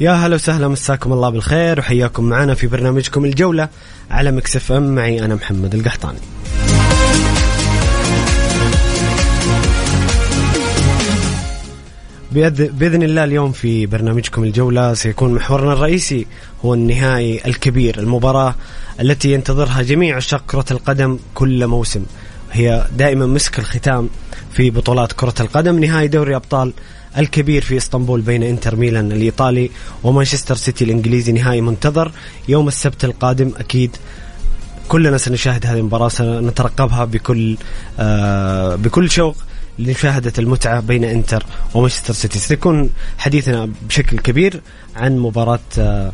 يا هلا وسهلا مساكم الله بالخير وحياكم معنا في برنامجكم الجولة على مكسف ام. معي أنا محمد القحطاني. بإذ- بإذن الله اليوم في برنامجكم الجولة سيكون محورنا الرئيسي هو النهائي الكبير المباراة التي ينتظرها جميع عشاق كرة القدم كل موسم. هي دائما مسك الختام في بطولات كرة القدم نهائي دوري أبطال الكبير في إسطنبول بين إنتر ميلان الإيطالي ومانشستر سيتي الإنجليزي. نهائي منتظر يوم السبت القادم. أكيد كلنا سنشاهد هذه المباراة سنترقبها بكل آه بكل شوق لمشاهدة المتعة بين إنتر ومانشستر سيتي. سيكون حديثنا بشكل كبير عن مباراة آه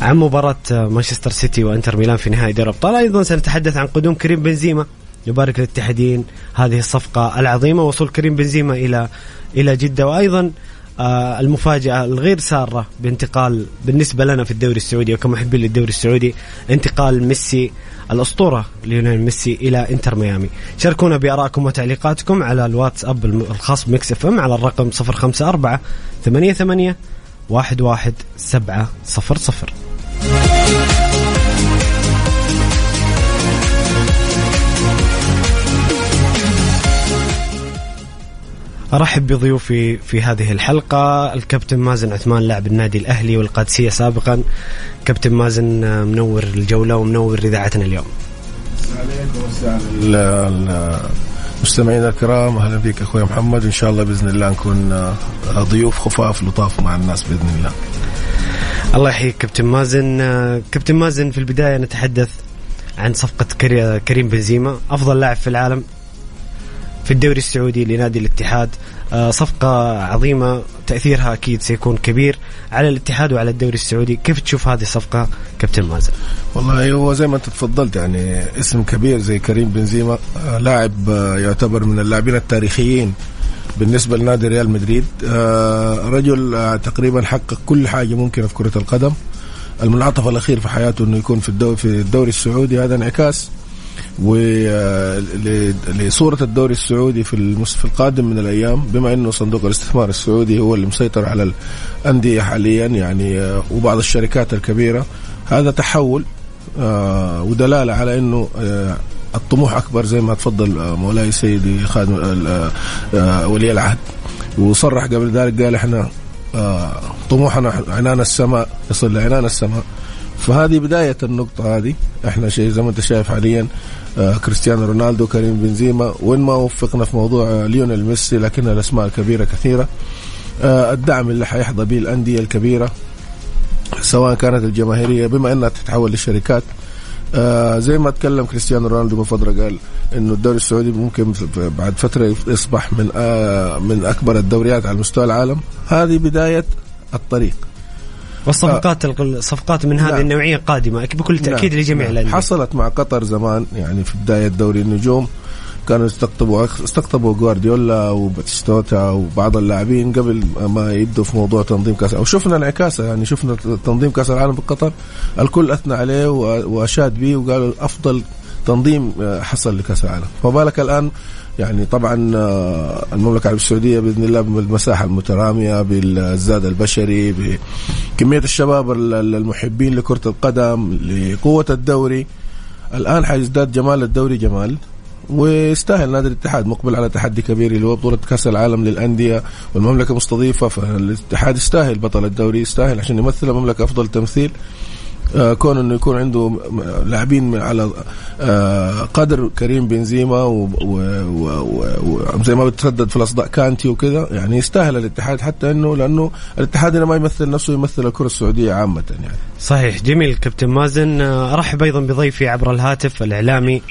عن مباراة آه، مانشستر سيتي وإنتر ميلان في نهائي دوري الأبطال. أيضا سنتحدث عن قدوم كريم بنزيما. يبارك الاتحادين هذه الصفقة العظيمة وصول كريم بنزيما إلى إلى جدة. وأيضا آه، المفاجأة الغير سارة بانتقال بالنسبة لنا في الدوري السعودي وكمحبين للدوري السعودي انتقال ميسي الأسطورة ليونيل ميسي إلى إنتر ميامي. شاركونا بآرائكم وتعليقاتكم على الواتساب الخاص ب Mix FM على الرقم 054 88 11 أرحب بضيوفي في هذه الحلقة. الكابتن مازن عثمان لاعب النادي الأهلي والقادسية سابقا. كابتن مازن آه، منور الجولة ومنور إذاعتنا اليوم. ال- ال- المستمعين الكرام. أهلا بك أخوي محمد. إن شاء الله بإذن الله نكون آه، ضيوف خفاف لطاف مع الناس بإذن الله. الله يحييك كابتن مازن. آه، كابتن مازن في البداية نتحدث عن صفقة كري- كريم بنزيما أفضل لاعب في العالم. في الدوري السعودي لنادي الاتحاد. آه، صفقة عظيمة تأثيرها أكيد سيكون كبير على الاتحاد وعلى الدوري السعودي. كيف تشوف هذه الصفقة كابتن مازن؟ والله هو زي ما أنت تفضلت يعني اسم كبير زي كريم بنزيما آه، لاعب آه، يعتبر من اللاعبين التاريخيين بالنسبة لنادي ريال مدريد. رجل تقريبا حقق كل حاجة ممكنة في كرة القدم. المنعطف الأخير في حياته إنه يكون في الدوري السعودي. هذا انعكاس ولصورة الدوري السعودي في المس- القادم من الأيام بما أنه صندوق الاستثمار السعودي هو اللي مسيطر على الأندية حاليا يعني آه، وبعض الشركات الكبيرة هذا تحول آه، ودلالة على أنه آه، الطموح أكبر زي ما تفضل آه، مولاي سيدي خادم آه، آه، ولي العهد. وصرح قبل ذلك قال إحنا آه، طموحنا عنان السماء يصل لعنان السماء. فهذه بداية النقطة هذه. إحنا شيء زي ما أنت شايف حاليا آه كريستيانو رونالدو كريم بنزيما. وين ما وفقنا في موضوع آه ليونيل ميسي لكن الأسماء كبيرة كثيرة. آه الدعم اللي حيحظى به الأندية الكبيرة سواء كانت الجماهيرية بما إنها تتحول للشركات. آه زي ما تكلم كريستيانو رونالدو من فترة قال إنه الدوري السعودي ممكن بعد فترة يصبح من آه من أكبر الدوريات على مستوى العالم. هذه بداية الطريق. والصفقات الصفقات من هذه نعم. النوعية قادمه بكل تأكيد نعم. لجميع نعم. الأندية حصلت مع قطر زمان يعني في بداية دوري النجوم كانوا يستقطبوا استقطبوا جوارديولا وباتيستوتا وبعض اللاعبين قبل ما يبدوا في موضوع تنظيم كاس أو شفنا انعكاسه يعني شفنا تنظيم كأس العالم في قطر الكل أثنى عليه وأشاد به وقالوا أفضل تنظيم آه، حصل لكأس العالم فما بالك الآن يعني طبعا آه، المملكة العربية السعودية بإذن الله بالمساحة المترامية بالزاد البشري بكمية الشباب المحبين لكرة القدم لقوة الدوري. الآن حيزداد جمال الدوري جمال. ويستاهل نادي الاتحاد مقبل على تحدي كبير اللي هو بطولة كأس العالم للأندية والمملكة مستضيفة. فالاتحاد يستاهل بطل الدوري يستاهل عشان يمثل المملكة أفضل تمثيل. كون إنه يكون عنده لاعبين على آه، قدر كريم بنزيما وزي ما بتردد في الأصداء كانتي وكذا يعني يستاهل الاتحاد حتى إنه لأنه الاتحاد ما يمثل نفسه يمثل الكرة السعودية عامة يعني. صحيح. جميل كابتن مازن. آه، أرحب أيضا بضيفي عبر الهاتف الإعلامي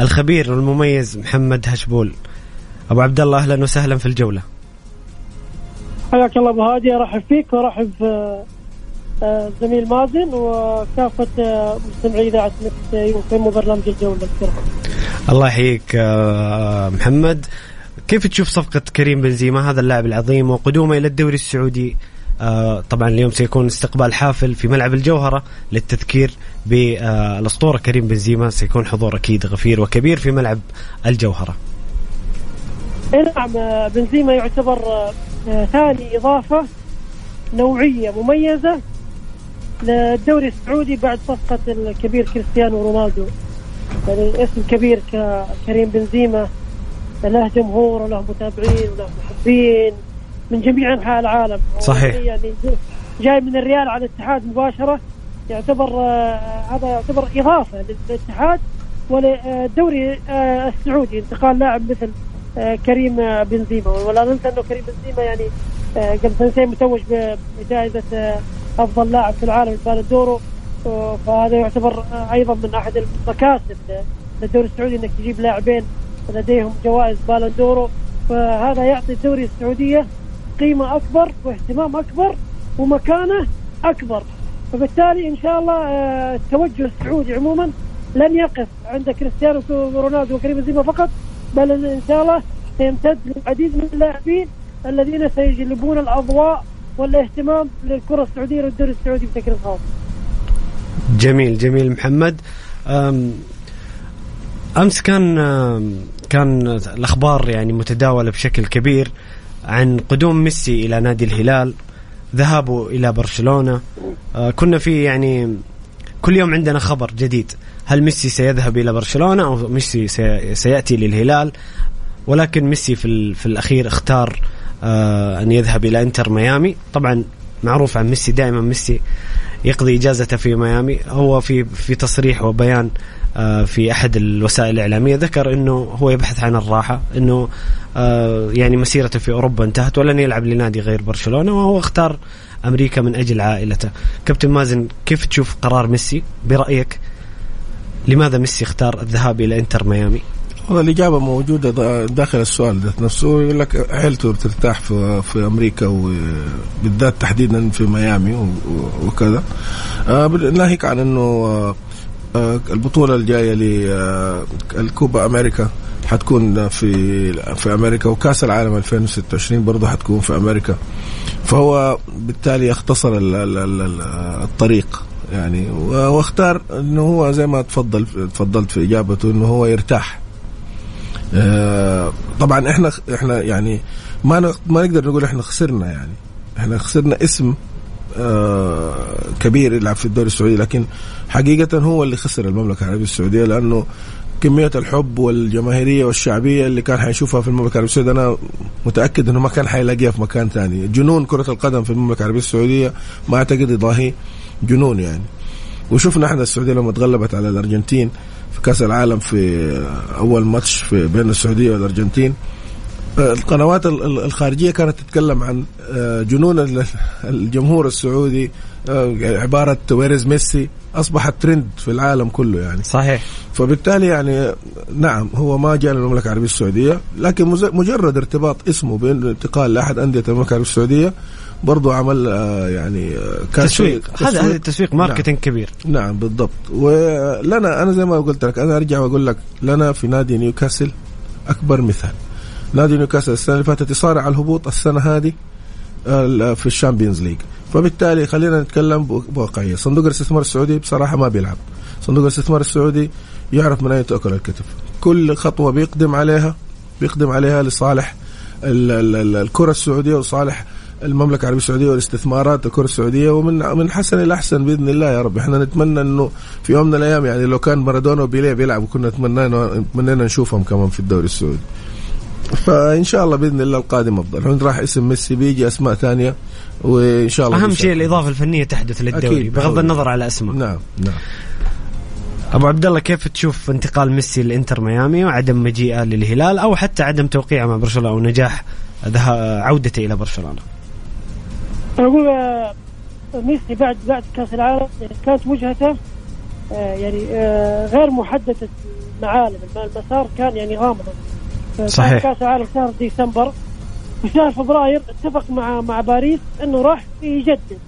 الخبير والمميز محمد هشبول. أبو عبد الله أهلا وسهلا في الجولة. حياك الله أبو هادي أرحب فيك وأرحب الزميل مازن وكافة آه، مستمعي إذاعة يوفم وبرنامج الجولة الكرام. الله يحييك آه، محمد. كيف تشوف صفقة كريم بنزيما هذا اللاعب العظيم وقدومه إلى الدوري السعودي؟ آه، طبعا اليوم سيكون استقبال حافل في ملعب الجوهرة للتذكير بالأسطورة كريم بنزيما. سيكون حضور أكيد غفير وكبير في ملعب الجوهرة. نعم بنزيما يعتبر ثاني إضافة نوعية مميزة. للدوري السعودي بعد صفقة الكبير كريستيانو رونالدو. يعني اسم كبير ككريم بنزيما له جمهور وله متابعين وله محبين من جميع أنحاء العالم. صحيح. يعني جاي من الريال على الاتحاد مباشرة يعتبر آه هذا يعتبر إضافة للاتحاد وللدوري آه السعودي انتقال لاعب مثل آه كريم بنزيما. ولا ننسى أنه كريم بنزيما يعني آه، قبل سنتين متوج بجائزة آه، أفضل لاعب في العالم البالندورو فهذا يعتبر أيضا من أحد المكاسب للدوري السعودي إنك تجيب لاعبين لديهم جوائز بالون دور فهذا يعطي الدوري السعودي قيمة أكبر واهتمام أكبر ومكانة أكبر. فبالتالي إن شاء الله آه، التوجه السعودي عموما لن يقف عند كريستيانو رونالدو وكريم بنزيما فقط بل إن شاء الله سيمتد للعديد من اللاعبين الذين سيجلبون الأضواء والاهتمام للكرة السعودية والدوري السعودي بشكل خاص. جميل جميل محمد. أمس كان كان الأخبار يعني متداولة بشكل كبير عن قدوم ميسي إلى نادي الهلال ذهابه إلى برشلونة. كنا في يعني كل يوم عندنا خبر جديد. هل ميسي سيذهب إلى برشلونة أو ميسي سيأتي للهلال؟ ولكن ميسي في, في الأخير اختار آه، أن يذهب إلى إنتر ميامي. طبعا معروف عن ميسي دائما ميسي يقضي إجازته في ميامي. هو في في تصريح وبيان آه، في أحد الوسائل الإعلامية ذكر إنه هو يبحث عن الراحة إنه آه، يعني مسيرته في أوروبا انتهت ولن يلعب لنادي غير برشلونة وهو اختار أمريكا من أجل عائلته. كابتن مازن كيف تشوف قرار ميسي؟ برأيك لماذا ميسي اختار الذهاب إلى إنتر ميامي؟ والله الإجابة موجودة داخل السؤال ذات نفسه. يقول لك عيلته بترتاح في, في أمريكا وبالذات تحديدا في ميامي وكذا. آه ناهيك عن أنه آه, آه، البطولة الجاية للكوبا أمريكا حتكون في في أمريكا وكأس العالم 2026 برضه حتكون في أمريكا. فهو بالتالي اختصر الطريق يعني. واختار إنه هو زي ما تفضل تفضلت في إجابته إنه هو يرتاح. طبعا إحنا إحنا يعني ما ما نقدر نقول إحنا خسرنا يعني. إحنا خسرنا اسم آه، كبير يلعب في الدوري السعودي لكن حقيقة هو اللي خسر المملكة العربية السعودية لأنه كمية الحب والجماهيرية والشعبية اللي كان حيشوفها في المملكة العربية السعودية أنا متأكد أنه ما كان حيلاقيها في مكان ثاني. جنون كرة القدم في المملكة العربية السعودية ما أعتقد يضاهي جنون يعني. وشفنا إحنا السعودية لما تغلبت على الأرجنتين في كأس العالم في أول ماتش في بين السعودية والأرجنتين. القنوات الخارجية كانت تتكلم عن آه، جنون الجمهور السعودي آه، عبارة where's ميسي أصبحت ترند في العالم كله يعني. صحيح. فبالتالي يعني نعم هو ما جاء للمملكة العربية السعودية لكن مجرد ارتباط اسمه بانتقال لأحد أندية المملكة العربية السعودية برضو عمل آه، يعني آه، تسويق. هذا هذا تسويق marketing كبير. نعم بالضبط. ولنا أنا زي ما قلت لك أنا أرجع وأقول لك لنا في نادي نيوكاسل أكبر مثال. نادي نيوكاسل السنة اللي فاتت يصارع على الهبوط السنة هذه في ال Champions League. فبالتالي خلينا نتكلم بو- بواقعية. صندوق الاستثمار السعودي بصراحة ما بيلعب. صندوق الاستثمار السعودي يعرف من أين تأكل الكتف. كل خطوة بيقدم عليها بيقدم عليها لصالح ال- ال- ال- الكرة السعودية وصالح المملكة العربية السعودية والاستثمارات الكره السعودية ومن من حسن إلى أحسن بإذن الله يا رب. إحنا نتمنى إنه في يوم من الأيام يعني لو كان مارادونا وبيليه بيلعبوا كنا نتمنى نتمنى نشوفهم كمان في الدوري السعودي. فإن شاء الله بإذن الله القادم أفضل. الحين راح اسم ميسي بيجي أسماء ثانية وإن شاء الله أهم. شيء الإضافة الفنية تحدث للدوري. بغض النظر على اسمه نعم نعم. أبو عبد الله كيف تشوف انتقال ميسي لإنتر ميامي وعدم مجيئه للهلال أو حتى عدم توقيعه مع برشلونة أو نجاح عودته إلى برشلونة؟ أقول ميسي بعد بعد كأس العالم يعني كانت وجهته آه، يعني آه، غير محددة المعالم. الم- المسار كان يعني غامضا كان صحيح. كأس العالم شهر ديسمبر. في شهر فبراير اتفق مع مع باريس إنه راح يجدد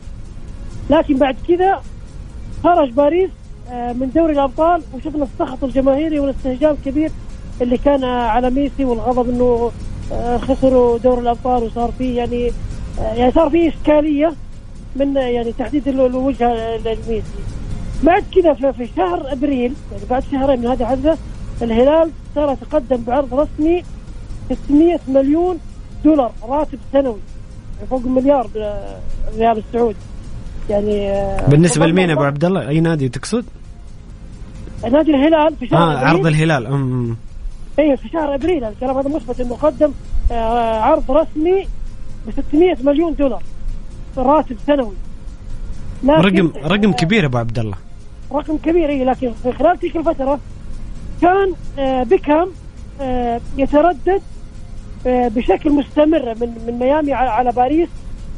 لكن بعد كذا خرج باريس آه، من دوري الأبطال وشفنا السخط الجماهيري والاستهجان الكبير اللي كان على ميسي والغضب إنه خسروا دوري الأبطال وصار فيه يعني يعني صار فيه إشكالية من آه، يعني تحديد ال- الوجهة لميسي بعد كذا في في شهر أبريل يعني بعد شهرين من هذه الحدثه الهلال صار يتقدم بعرض رسمي 600 مليون دولار راتب سنوي يعني فوق المليار بالريال السعودي يعني آه، بالنسبة لمين أبو عبد الله أي نادي تقصد؟ نادي الهلال في شهر آه أبريل. عرض الهلال. أم. اي في شهر أبريل الكلام هذا مثبت إنه قدم آه، عرض رسمي ب 600 مليون دولار. راتب سنوي. رقم رقم كبير أبو عبد الله. رقم كبير اي لكن في خلال تلك الفترة كان آه، بيكهام آه، يتردد آه، بشكل مستمر من من ميامي على باريس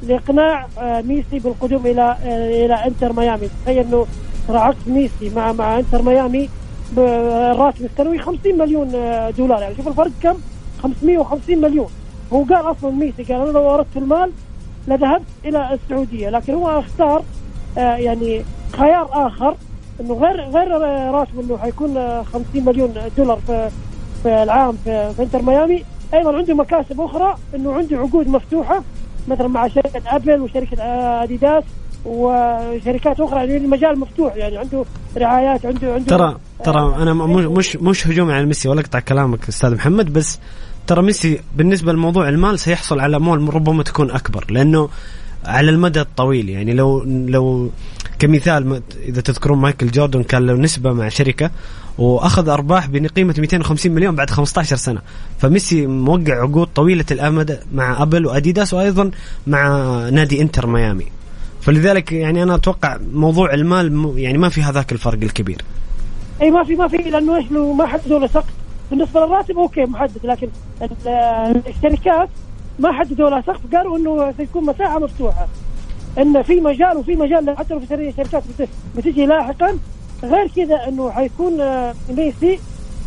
لإقناع ميسي بالقدوم إلى إلى إنتر ميامي. تخيل إنه عقد ميسي مع مع إنتر ميامي بالراتب السنوي 50 مليون دولار. يعني شوف الفرق كم؟ 550 مليون. هو قال أصلا ميسي قال أنا لو أردت المال لذهبت إلى السعودية لكن هو اختار آه، يعني خيار آخر إنه غير غير راتبه إنه حيكون آه، 50 مليون دولار في في العام في, في إنتر ميامي. أيضا عنده مكاسب أخرى إنه عنده عقود مفتوحة مثلا مع شركة أبل وشركة آه، أديداس وشركات أخرى يعني المجال مفتوح يعني عنده رعايات عنده عنده ترى ترى أنا مش مش مش هجوم على ميسي ولا أقطع كلامك أستاذ محمد بس ترى ميسي بالنسبة لموضوع المال سيحصل على اموال ربما تكون أكبر لأنه على المدى الطويل يعني لو لو كمثال إذا تذكرون مايكل جوردن كان له نسبة مع شركة وأخذ أرباح بقيمة 250 مليون بعد 15 سنة. فميسي موقع عقود طويلة الأمد مع أبل وأديداس وأيضا مع نادي إنتر ميامي. فلذلك يعني أنا أتوقع موضوع المال يعني ما في هذاك الفرق الكبير. أي ما في ما في لأنه لو ما حددوا له سقف بالنسبة للراتب أوكي محدد لكن ال- الشركات ما حددوا له سقف قالوا إنه سيكون مساحة مفتوحة. إن في مجال وفي مجال حتى لو في شركات بت- بتجي لاحقا غير كذا إنه حيكون آه، ميسي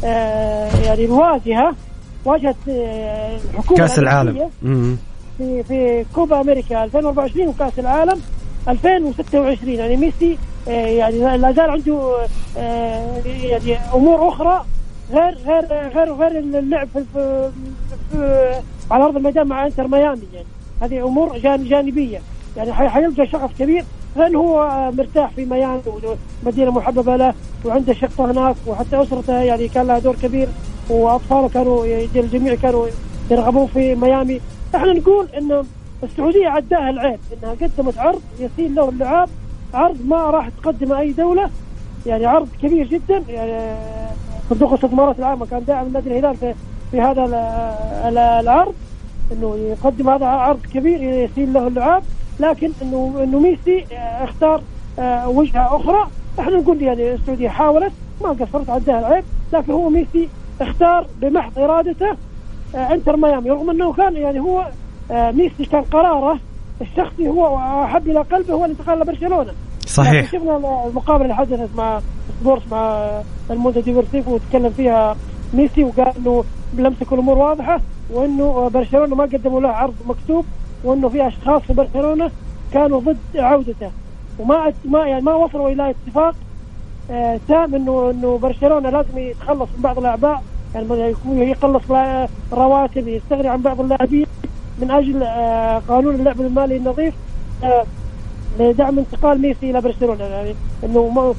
آه، يعني الواجهه واجهة آه، الحكومة كأس العالم. في في كوبا أمريكا 2024 وكأس العالم 2026 يعني ميسي آه، يعني لا زال عنده آه، يعني أمور أخرى غير غير غير غير اللعب في, في, في على أرض الميدان مع إنتر ميامي يعني. هذه أمور جان جانبية. يعني حي- حيلقى شغف كبير لأن هو مرتاح في ميامي مدينة محببة له وعنده شقة هناك وحتى أسرته يعني كان لها دور كبير وأطفاله كانوا الجميع كانوا يرغبون في ميامي. إحنا نقول انه السعودية عداها العيب إنها قدمت عرض يسير له اللعاب. عرض ما راح تقدمه أي دولة. يعني عرض كبير جدا. يعني صندوق الاستثمارات العامه كان داعم نادي الهلال في, في هذا ال- ال- العرض إنه يقدم هذا عرض كبير يسير له اللعاب لكن انه إنه ميسي آه، اختار آه، وجهة أخرى. إحنا نقول يعني السعودية حاولت ما قصرت عداها العيب لكن هو ميسي اختار بمحض إرادته آه، إنتر ميامي رغم إنه كان يعني هو ميسي كان قراره الشخصي هو احب إلى قلبه هو الانتقال لبرشلونه صحيح. شفنا المقابلة اللي حدثت مع سبورت مع الموندو ديبورتيفو وتكلم فيها ميسي وقال إنه لم تكن الأمور واضحة وإنه برشلونة ما قدموا له عرض مكتوب وإنه في أشخاص في برشلونة كانوا ضد عودته. وما ما يعني ما وصلوا إلى اتفاق آه، تام إنه إنه برشلونة لازم يتخلص من بعض الأعباء يعني يخلص رواتب يستغني عن بعض اللاعبين من أجل آه، قانون اللعب المالي النظيف. آه، لدعم انتقال ميسي إلى برشلونة يعني إنه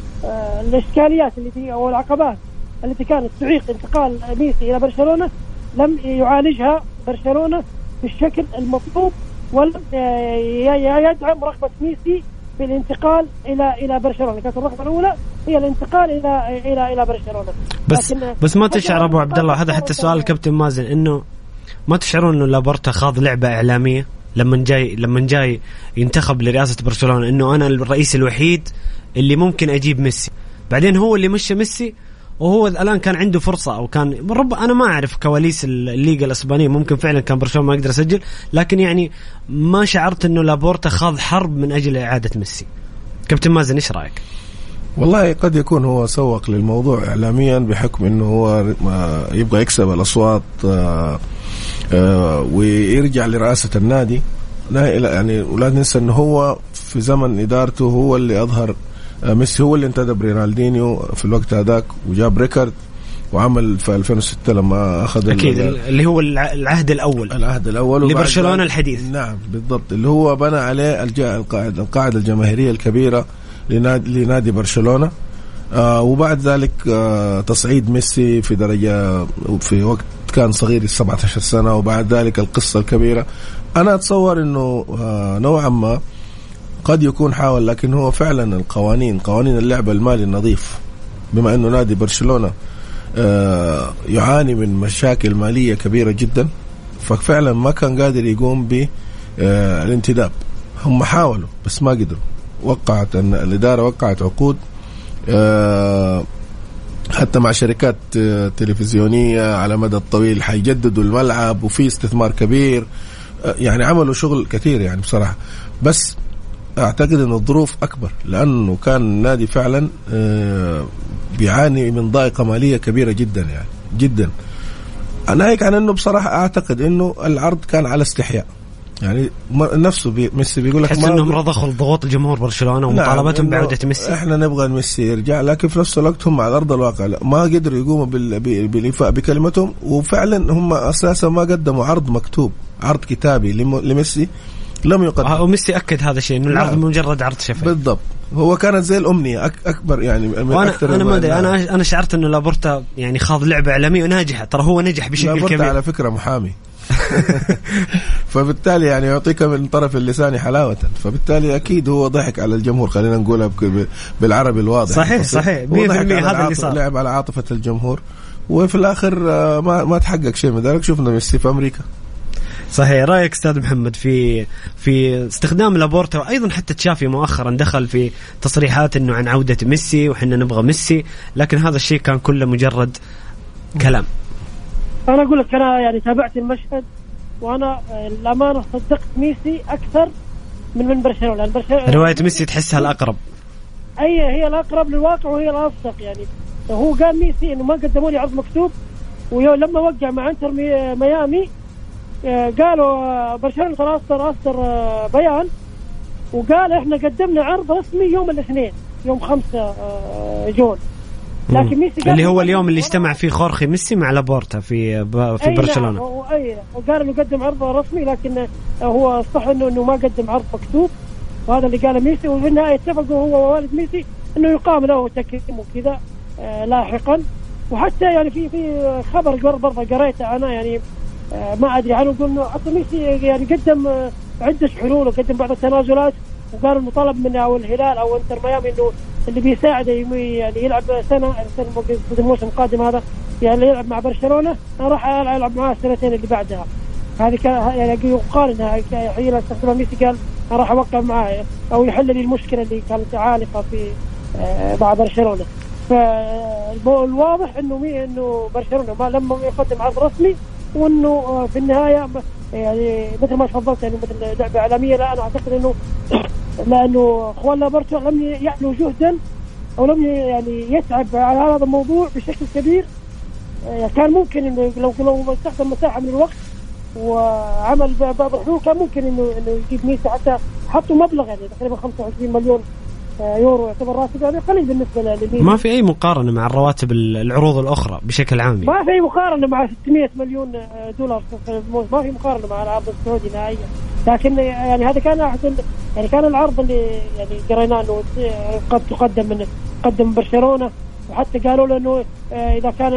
الإشكاليات اللي في أو العقبات التي كانت تعيق انتقال ميسي إلى برشلونة لم يعالجها برشلونة بالشكل المطلوب ولم يدعم رغبة ميسي في الانتقال إلى إلى برشلونة. كانت الرغبة الأولى هي الانتقال إلى إلى إلى برشلونة. بس بس ما تشعر أبو عبد الله هذا حتى سؤال الكابتن مازن إنه ما تشعرون إنه لابورتا خاض لعبة إعلامية؟ لما جاي لما جاي ينتخب لرئاسة برشلونة إنه أنا الرئيس الوحيد اللي ممكن أجيب ميسي بعدين هو اللي مشى ميسي وهو الآن كان عنده فرصة أو كان رب أنا ما أعرف كواليس الليغا الإسبانية ممكن فعلا كان برشلونة ما يقدر يسجل لكن يعني ما شعرت إنه لابورتا خاض حرب من أجل إعادة ميسي كابتن مازن إيش رأيك؟ والله قد يكون هو سوق للموضوع اعلاميا بحكم إنه هو يبغى يكسب الأصوات آه، آه، ويرجع لرئاسة النادي. لا يعني ولا ننسى إنه هو في زمن إدارته هو اللي أظهر آه، ميسي هو اللي انتدب رينالدينيو في الوقت هذاك وجاب ريكارد وعمل في 2006 لما أخذ أكيد اللي هو العهد الأول. العهد الأول لبرشلونه الحديث. نعم بالضبط اللي هو بنى عليه القاعده القاعدة الجماهيرية الكبيرة. لنادي, لنادي برشلونة. آه وبعد ذلك آه تصعيد ميسي في درجة في وقت كان صغير 17 سنة وبعد ذلك القصة الكبيرة. أنا أتصور إنه آه نوعا ما قد يكون حاول لكن هو فعلا القوانين قوانين اللعبة المالي النظيف. بما أنه نادي برشلونة آه، يعاني من مشاكل مالية كبيرة جدا ففعلا ما كان قادر يقوم بالانتداب آه، هم حاولوا بس ما قدروا. وقعت أن الإدارة وقعت عقود آه، حتى مع شركات تلفزيونية على مدى الطويل حيجددوا الملعب وفي استثمار كبير يعني عملوا شغل كثير يعني بصراحة. بس أعتقد إن الظروف أكبر لأنه كان النادي فعلا آه، بيعاني من ضائقة مالية كبيرة جدا يعني جدا. ناهيك عن إنه بصراحة أعتقد إنه العرض كان على استحياء. يعني نفسه بي ميسي بيقول لك تحس إنهم رضخوا ضغوط الجمهور برشلونة نعم، ومطالبتهم نعم بعودة ميسي. إحنا نبغى ميسي يرجع لكن في نفس الوقت هم على أرض الواقع لا ما قدروا يقوموا بالإيفاء بكلمتهم وفعلا هم أساسا ما قدموا عرض مكتوب عرض كتابي لميسي لم يقدم. آه، وميسي أكد هذا الشيء إنه العرض نعم. مجرد عرض شفهي بالضبط. هو كانت زي الأمنية أك أكبر يعني من وأنا أكثر أنا ما أدري أنا أنا شعرت انه لابورتا يعني خاض لعبة اعلاميه وناجحة ترى هو نجح بشكل كبير. لابورتا على فكرة محامي. فبالتالي يعني يعطيك من طرف اللسان حلاوة. فبالتالي أكيد هو ضحك على الجمهور خلينا نقولها بالعربي الواضح. صحيح صحيح. 100% هذا اللي صار. لعب على عاطفة الجمهور. وفي الآخر آه، ما ما تحقق شيء. من ذلك شفنا ميسي في أمريكا. صحيح. رأيك أستاذ محمد في في استخدام لابورتا وأيضا حتى تشافي مؤخرا دخل في تصريحات إنه عن عودة ميسي وحنا نبغى ميسي لكن هذا الشيء كان كله مجرد كلام. أنا أقول لك أنا يعني تابعت المشهد وأنا الامانه صدقت ميسي أكثر من من برشلونة لأن برشلونة رواية ميسي تحسها الأقرب. أي هي الأقرب للواقع وهي الأصدق يعني. هو قال ميسي إنه ما قدموا لي عرض مكتوب ولما وقع مع إنتر ميامي آه، قالوا آه، برشلونة ترى اصدر أصدر آه، بيان وقال إحنا قدمنا عرض رسمي يوم الاثنين يوم 5 جون. لكن ميسي اللي هو اليوم اللي اجتمع فيه خورخي ميسي مع لابورتا في في أي برشلونة. اي وقال إنه قدم عرض رسمي لكن هو صح انه إنه ما قدم عرض مكتوب. وهذا اللي قاله ميسي وفي النهاية اتفقوا هو ووالد ميسي إنه يقام له تكريم وكذا لاحقا. وحتى يعني في في خبر برضه قريته أنا يعني آه، ما أدري عنه قلنا حتى ميسي يعني قدم آه، عدة حلول وقدم بعض التنازلات. وقال انه طلب من أو الهلال أو إنتر ميامي إنه اللي بيساعده يعني يلعب سنة الموسم القادم هذا يعني يلعب مع برشلونة أنا راح ألعب معاه السنتين اللي بعدها. هذه كان يعني يقال إنها حين استخدمها ميسي قال أنا راح اوقع معاه أو يحل لي المشكلة اللي كانت عالقة في آه، مع برشلونة. فالواضح إنه مي إنه برشلونة ما لما يقدم عرض رسمي وإنه آه، في النهاية يعني مثل ما تفضلت يعني مثل لعبة إعلامية لا أنا أعتقد إنه لأنه أخوان لابرتو لم يعلوا جهدا أو لم يعني يتعب على هذا الموضوع بشكل كبير. آه، كان ممكن إنه لو لو استخدم مساحة من الوقت وعمل بعض الحلول كان ممكن انه إنه يجيب ميسي حتى حطوا مبلغ يعني تقريبا 25 مليون آه، يورو يعتبر راتب يعني قليل بالنسبة لميسي ما في أي مقارنة مع الرواتب العروض الأخرى بشكل عام. ما في مقارنة مع 600 مليون دولار. في الموسم ما في مقارنة مع العرض السعودي نهائيا. لكن يعني هذا كان احد يعني كان العرض اللي يعني قريناه إنه قد تقدم من قدم برشلونة وحتى قالوا له إنه آه، إذا كان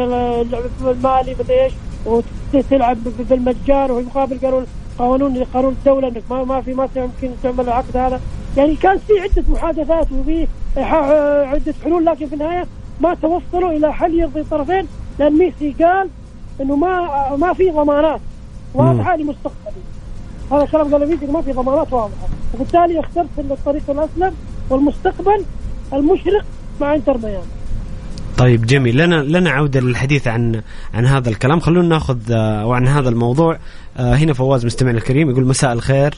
المالي مدري إيش وتلعب بالمجان وفي مقابل قالوا قانون قانون الدولة إنك ما ما في ما يمكن تعمل العقد هذا. يعني كان في عدة محادثات وفي عدة حلول لكن في النهاية ما توصلوا إلى حل يرضي الطرفين لأن ميسي قال إنه ما ما في ضمانات واضحة لمستقبلي هذا كلام قال ميسي ما في ضمانات واضحة. وبالتالي اخترت الطريق الأسلم والمستقبل المشرق مع إنتر ميامي. طيب جميل. لنا لنا عودة للحديث عن عن هذا الكلام. خلونا ناخذ آه، وعن هذا الموضوع. آه، هنا فواز مستمعنا الكريم يقول مساء الخير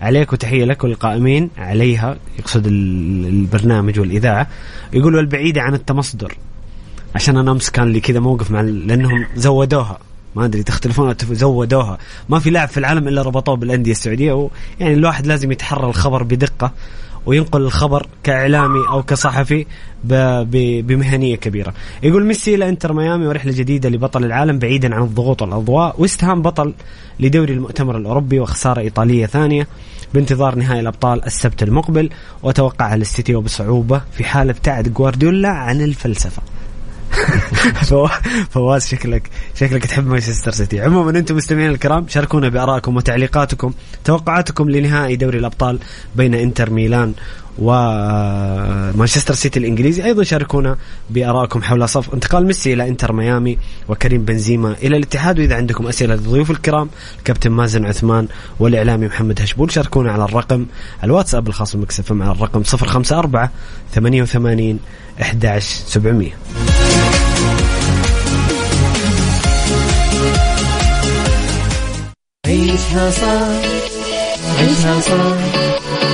عليك وتحية لك والقائمين. عليها يقصد البرنامج والإذاعة. يقول والبعيده عن التمصدر. عشان أنا أمس كان لي كذا موقف مع لأنهم زودوها. ما أدري تختلفون زودوها ما في لاعب في العالم إلا ربطوه بالأندية السعودية يعني الواحد لازم يتحرى الخبر بدقة وينقل الخبر كإعلامي أو كصحفي بمهنية كبيرة. يقول ميسي إلى إنتر ميامي ورحلة جديدة لبطل العالم بعيدا عن الضغوط والاضواء، ويست هام بطل لدوري المؤتمر الأوروبي وخسارة إيطالية ثانية بانتظار نهائي الأبطال السبت المقبل وتوقعها السيتي وبصعوبة في حال ابتعد جوارديولا عن الفلسفة. فواز شكلك شكلك تحب مانشستر سيتي. عموما أنتم مستمعين الكرام شاركونا بآرائكم وتعليقاتكم توقعاتكم لنهائي دوري الأبطال بين إنتر ميلان ومانشستر سيتي الإنجليزي. أيضا شاركونا بآرائكم حول صفقة انتقال ميسي إلى إنتر ميامي وكريم بنزيما إلى الاتحاد. وإذا عندكم أسئلة للضيوف الكرام الكابتن مازن عثمان والإعلامي محمد هشبول شاركونا على الرقم الواتساب الخاص بميكس اف ام على الرقم 054 88 11700 عيشها صح عيشها صح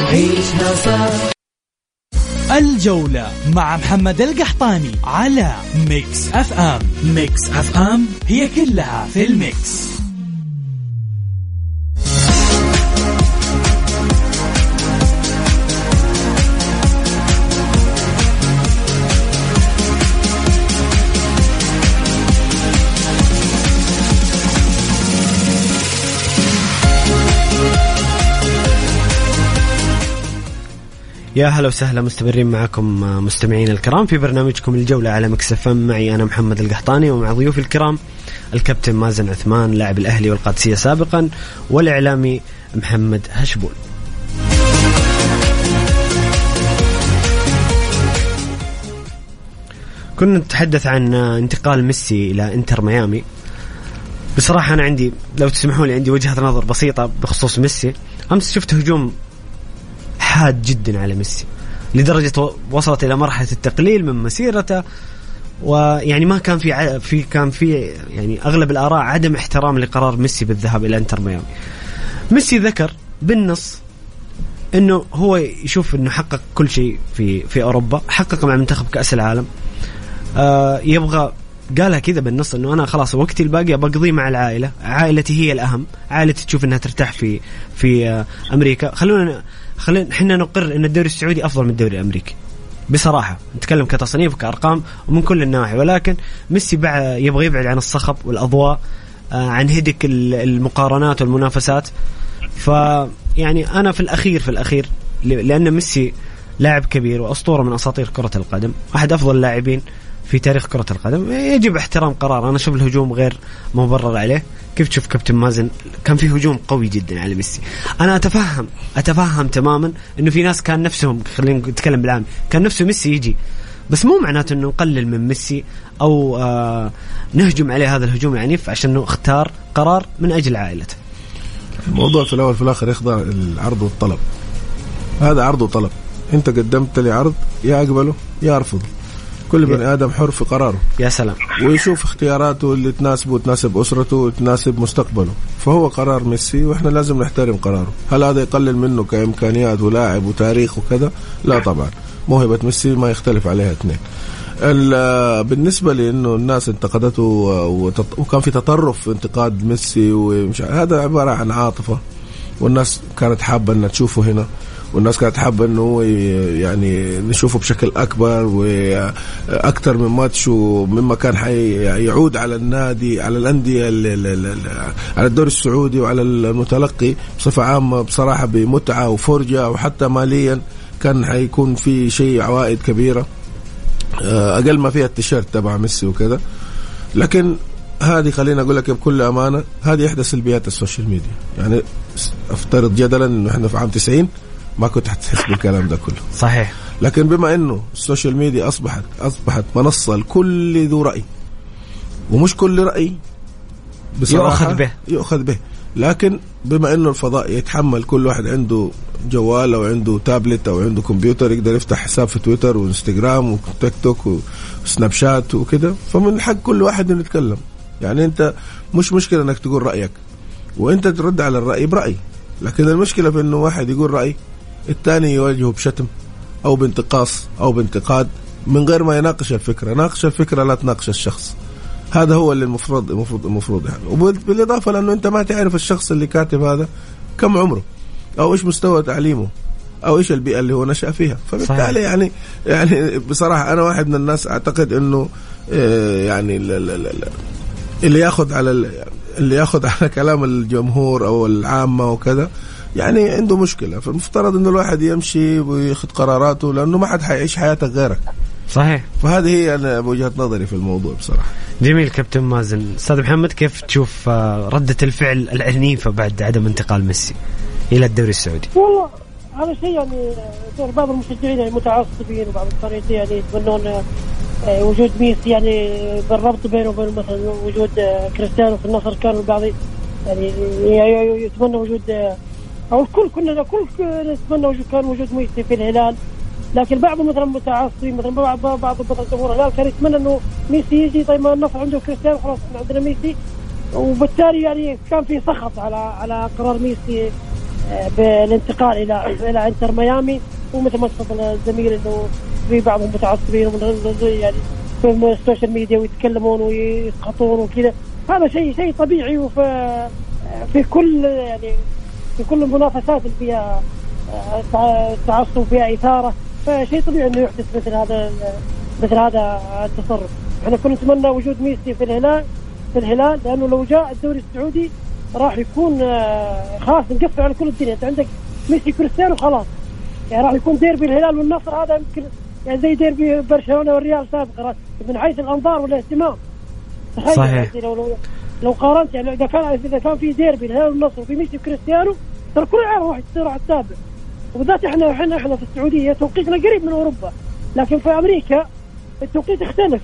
عيشها صح الجولة مع محمد القحطاني على ميكس اف ام ميكس اف ام هي كلها في الميكس. يا هلا وسهلا مستمرين معكم آه، مستمعين الكرام في برنامجكم الجولة على مكسفم معي أنا محمد القحطاني ومع ضيوفي الكرام الكابتن مازن عثمان لاعب الأهلي والقادسية سابقا والإعلامي محمد هشبول كنا نتحدث عن آه، انتقال ميسي إلى إنتر ميامي. بصراحة أنا عندي لو تسمحوا لي عندي وجهة نظر بسيطة بخصوص ميسي. أمس شفت هجوم حاد جدا على ميسي لدرجة وصلت إلى مرحلة التقليل من مسيرته ويعني ما كان في في كان في يعني أغلب الآراء عدم احترام لقرار ميسي بالذهاب إلى إنتر ميامي. ميسي ذكر بالنص إنه هو يشوف إنه حقق كل شيء في في أوروبا، حقق مع منتخب كأس العالم. آه يبغى قالها كذا بالنص إنه أنا خلاص وقتي الباقي بقضيه مع العائلة، عائلتي هي الأهم، عائلتي تشوف إنها ترتاح في في آه أمريكا، خلونا خلينا إحنا نقر إن الدوري السعودي أفضل من الدوري الأمريكي. بصراحة نتكلم كتصنيف وكأرقام ومن كل النواحي. ولكن ميسي يبغى يبعد عن الصخب والأضواء آه، عن هدك المقارنات والمنافسات. فيعني أنا في الأخير في الأخير لأن ميسي لاعب كبير وأسطورة من أساطير كرة القدم أحد أفضل اللاعبين في تاريخ كرة القدم. يجب احترام قرار. أنا أشوف الهجوم غير مبرر عليه. كيف تشوف كابتن مازن؟ كان في هجوم قوي جدا على ميسي. أنا أتفهم أتفهم تماما إنه في ناس كان نفسهم خلينا نتكلم بالعام كان نفسه ميسي يجي. بس مو معناته إنه نقلل من ميسي أو آه نهجم عليه هذا الهجوم العنيف عشان إنه اختار قرار من أجل عائلته. الموضوع في الأول في الآخر يخضع العرض والطلب. هذا عرض وطلب. أنت قدمت لي عرض يا أقبله يا أرفضه. كل بني آدم حر في قراره. يا سلام. ويشوف اختياراته اللي تناسبه وتناسب أسرته وتناسب مستقبله. فهو قرار ميسي وإحنا لازم نحترم قراره. هل هذا يقلل منه كإمكانيات ولاعب وتاريخ وكذا؟ لا طبعا. موهبة ميسي ما يختلف عليها اثنين. بالنسبة لأنه الناس انتقدته وكان في تطرف في انتقاد ميسي ومش هذا عبارة عن عاطفة. والناس كانت حابة أنها تشوفه هنا. والناس كانت حابة إنه يعني نشوفه بشكل أكبر وأكثر من ماتش ومما كان حيعود على النادي على الأندية على الدوري السعودي وعلى المتلقي بصفة عامة بصراحة بمتعة وفرجة وحتى ماليا كان حيكون في شيء عوائد كبيرة. آه، أقل ما فيها التيشيرت تبع ميسي وكذا. لكن هذه خليني أقول لك بكل أمانة هذه إحدى سلبيات السوشيال ميديا. يعني أفترض جدلا إنه إحنا في عام 90 ما كنت حتحس بالكلام ده كله. صحيح. لكن بما إنه السوشيال ميديا اصبحت أصبحت منصة لكل ذو رأي ومش كل رأي بصراحة يؤخذ به. يؤخذ به. لكن بما إنه الفضاء يتحمل كل واحد عنده جوال أو عنده تابلت أو عنده كمبيوتر يقدر يفتح حساب في تويتر وإنستغرام وتيك توك وسناب شات وكده فمن حق كل واحد إنه يتكلم. يعني أنت مش مشكلة إنك تقول رأيك وأنت ترد على الرأي برأي. لكن المشكلة في إنه واحد يقول رأي الثاني يواجهه بشتم أو بانتقاص أو بانتقاد من غير ما يناقش الفكرة. ناقش الفكرة لا تناقش الشخص. هذا هو اللي المفروض المفروض المفروض يعني. وبالإضافة لأنه أنت ما تعرف الشخص اللي كاتب هذا كم عمره أو إيش مستوى تعليمه أو إيش البيئة اللي هو نشأ فيها. فبالتالي صحيح. يعني يعني بصراحة أنا واحد من الناس أعتقد إنه آه، يعني اللي ياخذ على اللي ياخذ على كلام الجمهور أو العامة وكذا يعني عنده مشكلة. فالمفترض انه الواحد يمشي ويأخذ قراراته لأنه ما حد حيعيش حياتك غيرك. صحيح. فهذه هي أنا وجهة نظري في الموضوع بصراحة. جميل كابتن مازن. أستاذ محمد كيف تشوف آه، ردة الفعل العنيفة بعد عدم انتقال ميسي إلى الدوري السعودي؟ والله هذا شيء يعني بعض المشجعين يعني متعصبين وبعض الفريقين يعني يتمنون آه، وجود ميسي يعني بالربط بينه وبين مثلا وجود آه، كريستيانو في النصر كان البعض يعني يتمنى وجود أو الكل كنا الكل نتمنى وجود كان وجود ميسي في الهلال. لكن بعض مثلا متعصبين مثلا بعض بعض جمهور الهلال كان يتمنى إنه ميسي يجي. طيب ما النصر عنده كريستيانو خلاص عندنا ميسي. وبالتالي يعني كان في سخط على على قرار ميسي آه، بالانتقال إلى إلى إنتر ميامي. ومثل ما تفضل الزميل إنه في بعضهم متعصبين يعني في السوشيال ميديا ويتكلمون ويسقطون وكذا. هذا شيء شيء طبيعي وفي في كل يعني في كل المنافسات اللي فيها آه، تعصب فيها إثارة فشيء طبيعي إنه يحدث مثل هذا مثل هذا التصرف. إحنا كنا نتمنى وجود ميسي في الهلال في الهلال لأنه لو جاء الدوري السعودي راح يكون آه، خلاص نقفل على كل الدنيا. أنت عندك ميسي كريستيانو خلاص. يعني راح يكون ديربي الهلال والنصر هذا يمكن يعني زي ديربي برشلونة والريال سابقا من حيث الأنظار والاهتمام. صحيح. لو لو لو قارنت يعني إذا كان إذا كان في ديربي الهلال والنصر وفي ميسي وكريستيانو ترى كل العالم راح يصير على التابع. وبالذات إحنا إحنا إحنا في السعودية توقيتنا قريب من أوروبا. لكن في أمريكا التوقيت اختلف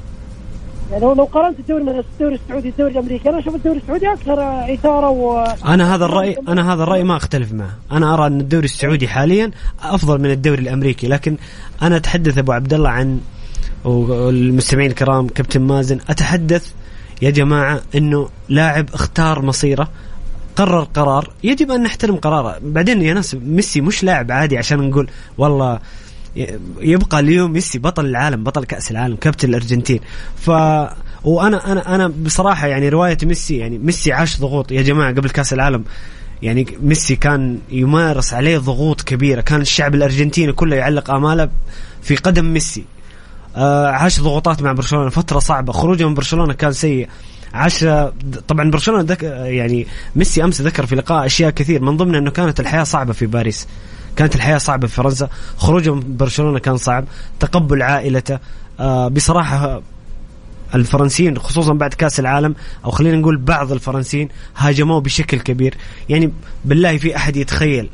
يعني لو قارنت الدوري مثلا الدوري السعودي الدوري الأمريكي أنا أشوف الدوري السعودي أكثر إثارة و أنا هذا الراي أنا هذا الرأي ما أختلف معه. أنا أرى أن الدوري السعودي حاليا أفضل من الدوري الأمريكي. لكن أنا أتحدث أبو عبد الله عن والمستمعين الكرام كابتن مازن أتحدث يا جماعة إنه لاعب اختار مصيره قرر قرار يجب أن نحترم قراره. بعدين يا ناس ميسي مش لاعب عادي عشان نقول والله يبقى اليوم ميسي بطل العالم بطل كأس العالم كابتن الأرجنتين. ف وأنا أنا أنا بصراحة يعني رواية ميسي يعني ميسي عاش ضغوط. يا جماعة قبل كأس العالم يعني ميسي كان يمارس عليه ضغوط كبيرة. كان الشعب الأرجنتيني كله يعلق آماله في قدم ميسي. عاش ضغوطات مع برشلونة فترة صعبة. خروجه من برشلونة كان سيء. عاش طبعا برشلونة دك يعني ميسي أمس ذكر في لقاء أشياء كثير. من ضمنها إنه كانت الحياة صعبة في باريس. كانت الحياة صعبة في فرنسا. خروجه من برشلونة كان صعب. تقبل عائلته. آه بصراحة الفرنسيين خصوصا بعد كأس العالم أو خلينا نقول بعض الفرنسيين هاجموه بشكل كبير. يعني بالله في أحد يتخيل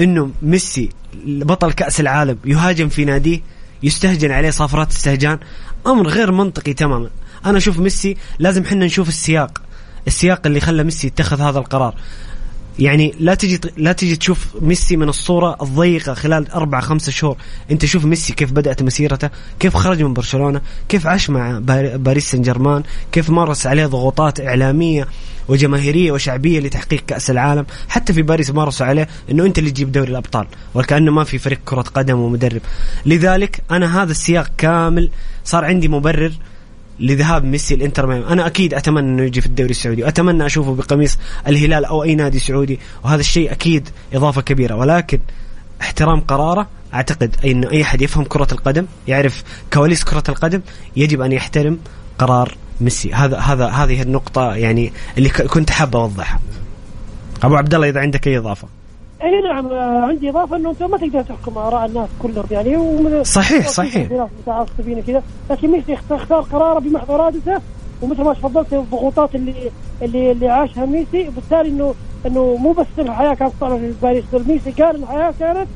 إنه ميسي بطل كأس العالم يهاجم في ناديه؟ يستهجن عليه صافرات استهجان أمر غير منطقي تماما. أنا أشوف ميسي لازم حنا نشوف السياق السياق اللي خلى ميسي يتخذ هذا القرار. يعني لا تجي لا تجي تشوف ميسي من الصورة الضيقة خلال أربع خمسة شهور. أنت شوف ميسي كيف بدأت مسيرته كيف خرج من برشلونة كيف عاش مع باريس سان جيرمان كيف مارس عليه ضغوطات إعلامية وجماهيرية وشعبية لتحقيق كأس العالم. حتى في باريس مارسوا عليه إنه أنت اللي تجيب دوري الأبطال وكأنه ما في فريق كرة قدم ومدرب. لذلك أنا هذا السياق كامل صار عندي مبرر لذهاب ميسي الإنتر ميامي. أنا أكيد أتمنى إنه يجي في الدوري السعودي. واتمنى أشوفه بقميص الهلال أو أي نادي سعودي. وهذا الشيء أكيد إضافة كبيرة. ولكن احترام قراره أعتقد إنه أي أحد يفهم كرة القدم يعرف كواليس كرة القدم يجب أن يحترم قرار ميسي. هذا هذا هذه النقطة يعني اللي كنت حاب أوضحها. أبو عبد الله إذا عندك أي إضافة. اي نعم آه، عندي إضافة إنه انت ما تقدر تحكم آراء الناس كلهم يعني ومن صحيح صحيح. متعصبين كذا لكن ميسي اختار قراره بمحض ارادته ومثل ما تفضلت الضغوطات اللي اللي اللي عاشها ميسي وبالتالي انه إنه مو بس الحياة كانت صعبة في باريس ميسي قال الحياة كانت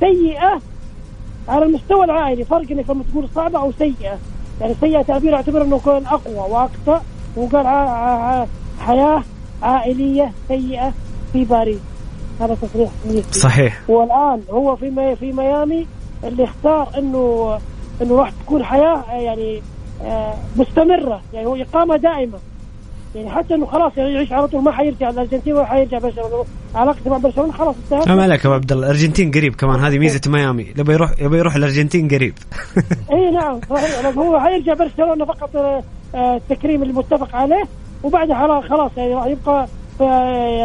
سيئة على المستوى العائلي. فرق انك لما تقول صعبة أو سيئة. يعني سيئة تعبير اعتبر إنه كان أقوى وأكثر وقال حياة عائلية سيئة في باريس. هذا تصريح ميسي صحيح. والآن هو في مي في ميامي اللي اختار إنه إنه راح تكون حياة يعني آه، مستمرة. يعني هو إقامة دائمة. يعني حتى إنه خلاص يعني يعيش على طول ما حيرجع الارجنتين ولا حيرجع برشلونة. علاقته مع برشلونة خلاص انتهت. ما عليك أبو عبد الله. الأرجنتين قريب كمان. هذه ميزة ميامي. يبغى يروح يبغى يروح الأرجنتين قريب. اي نعم. صحيح. هو حيرجع برشلونة فقط آه، التكريم المتفق عليه. وبعدها خلاص يعني راح يبقى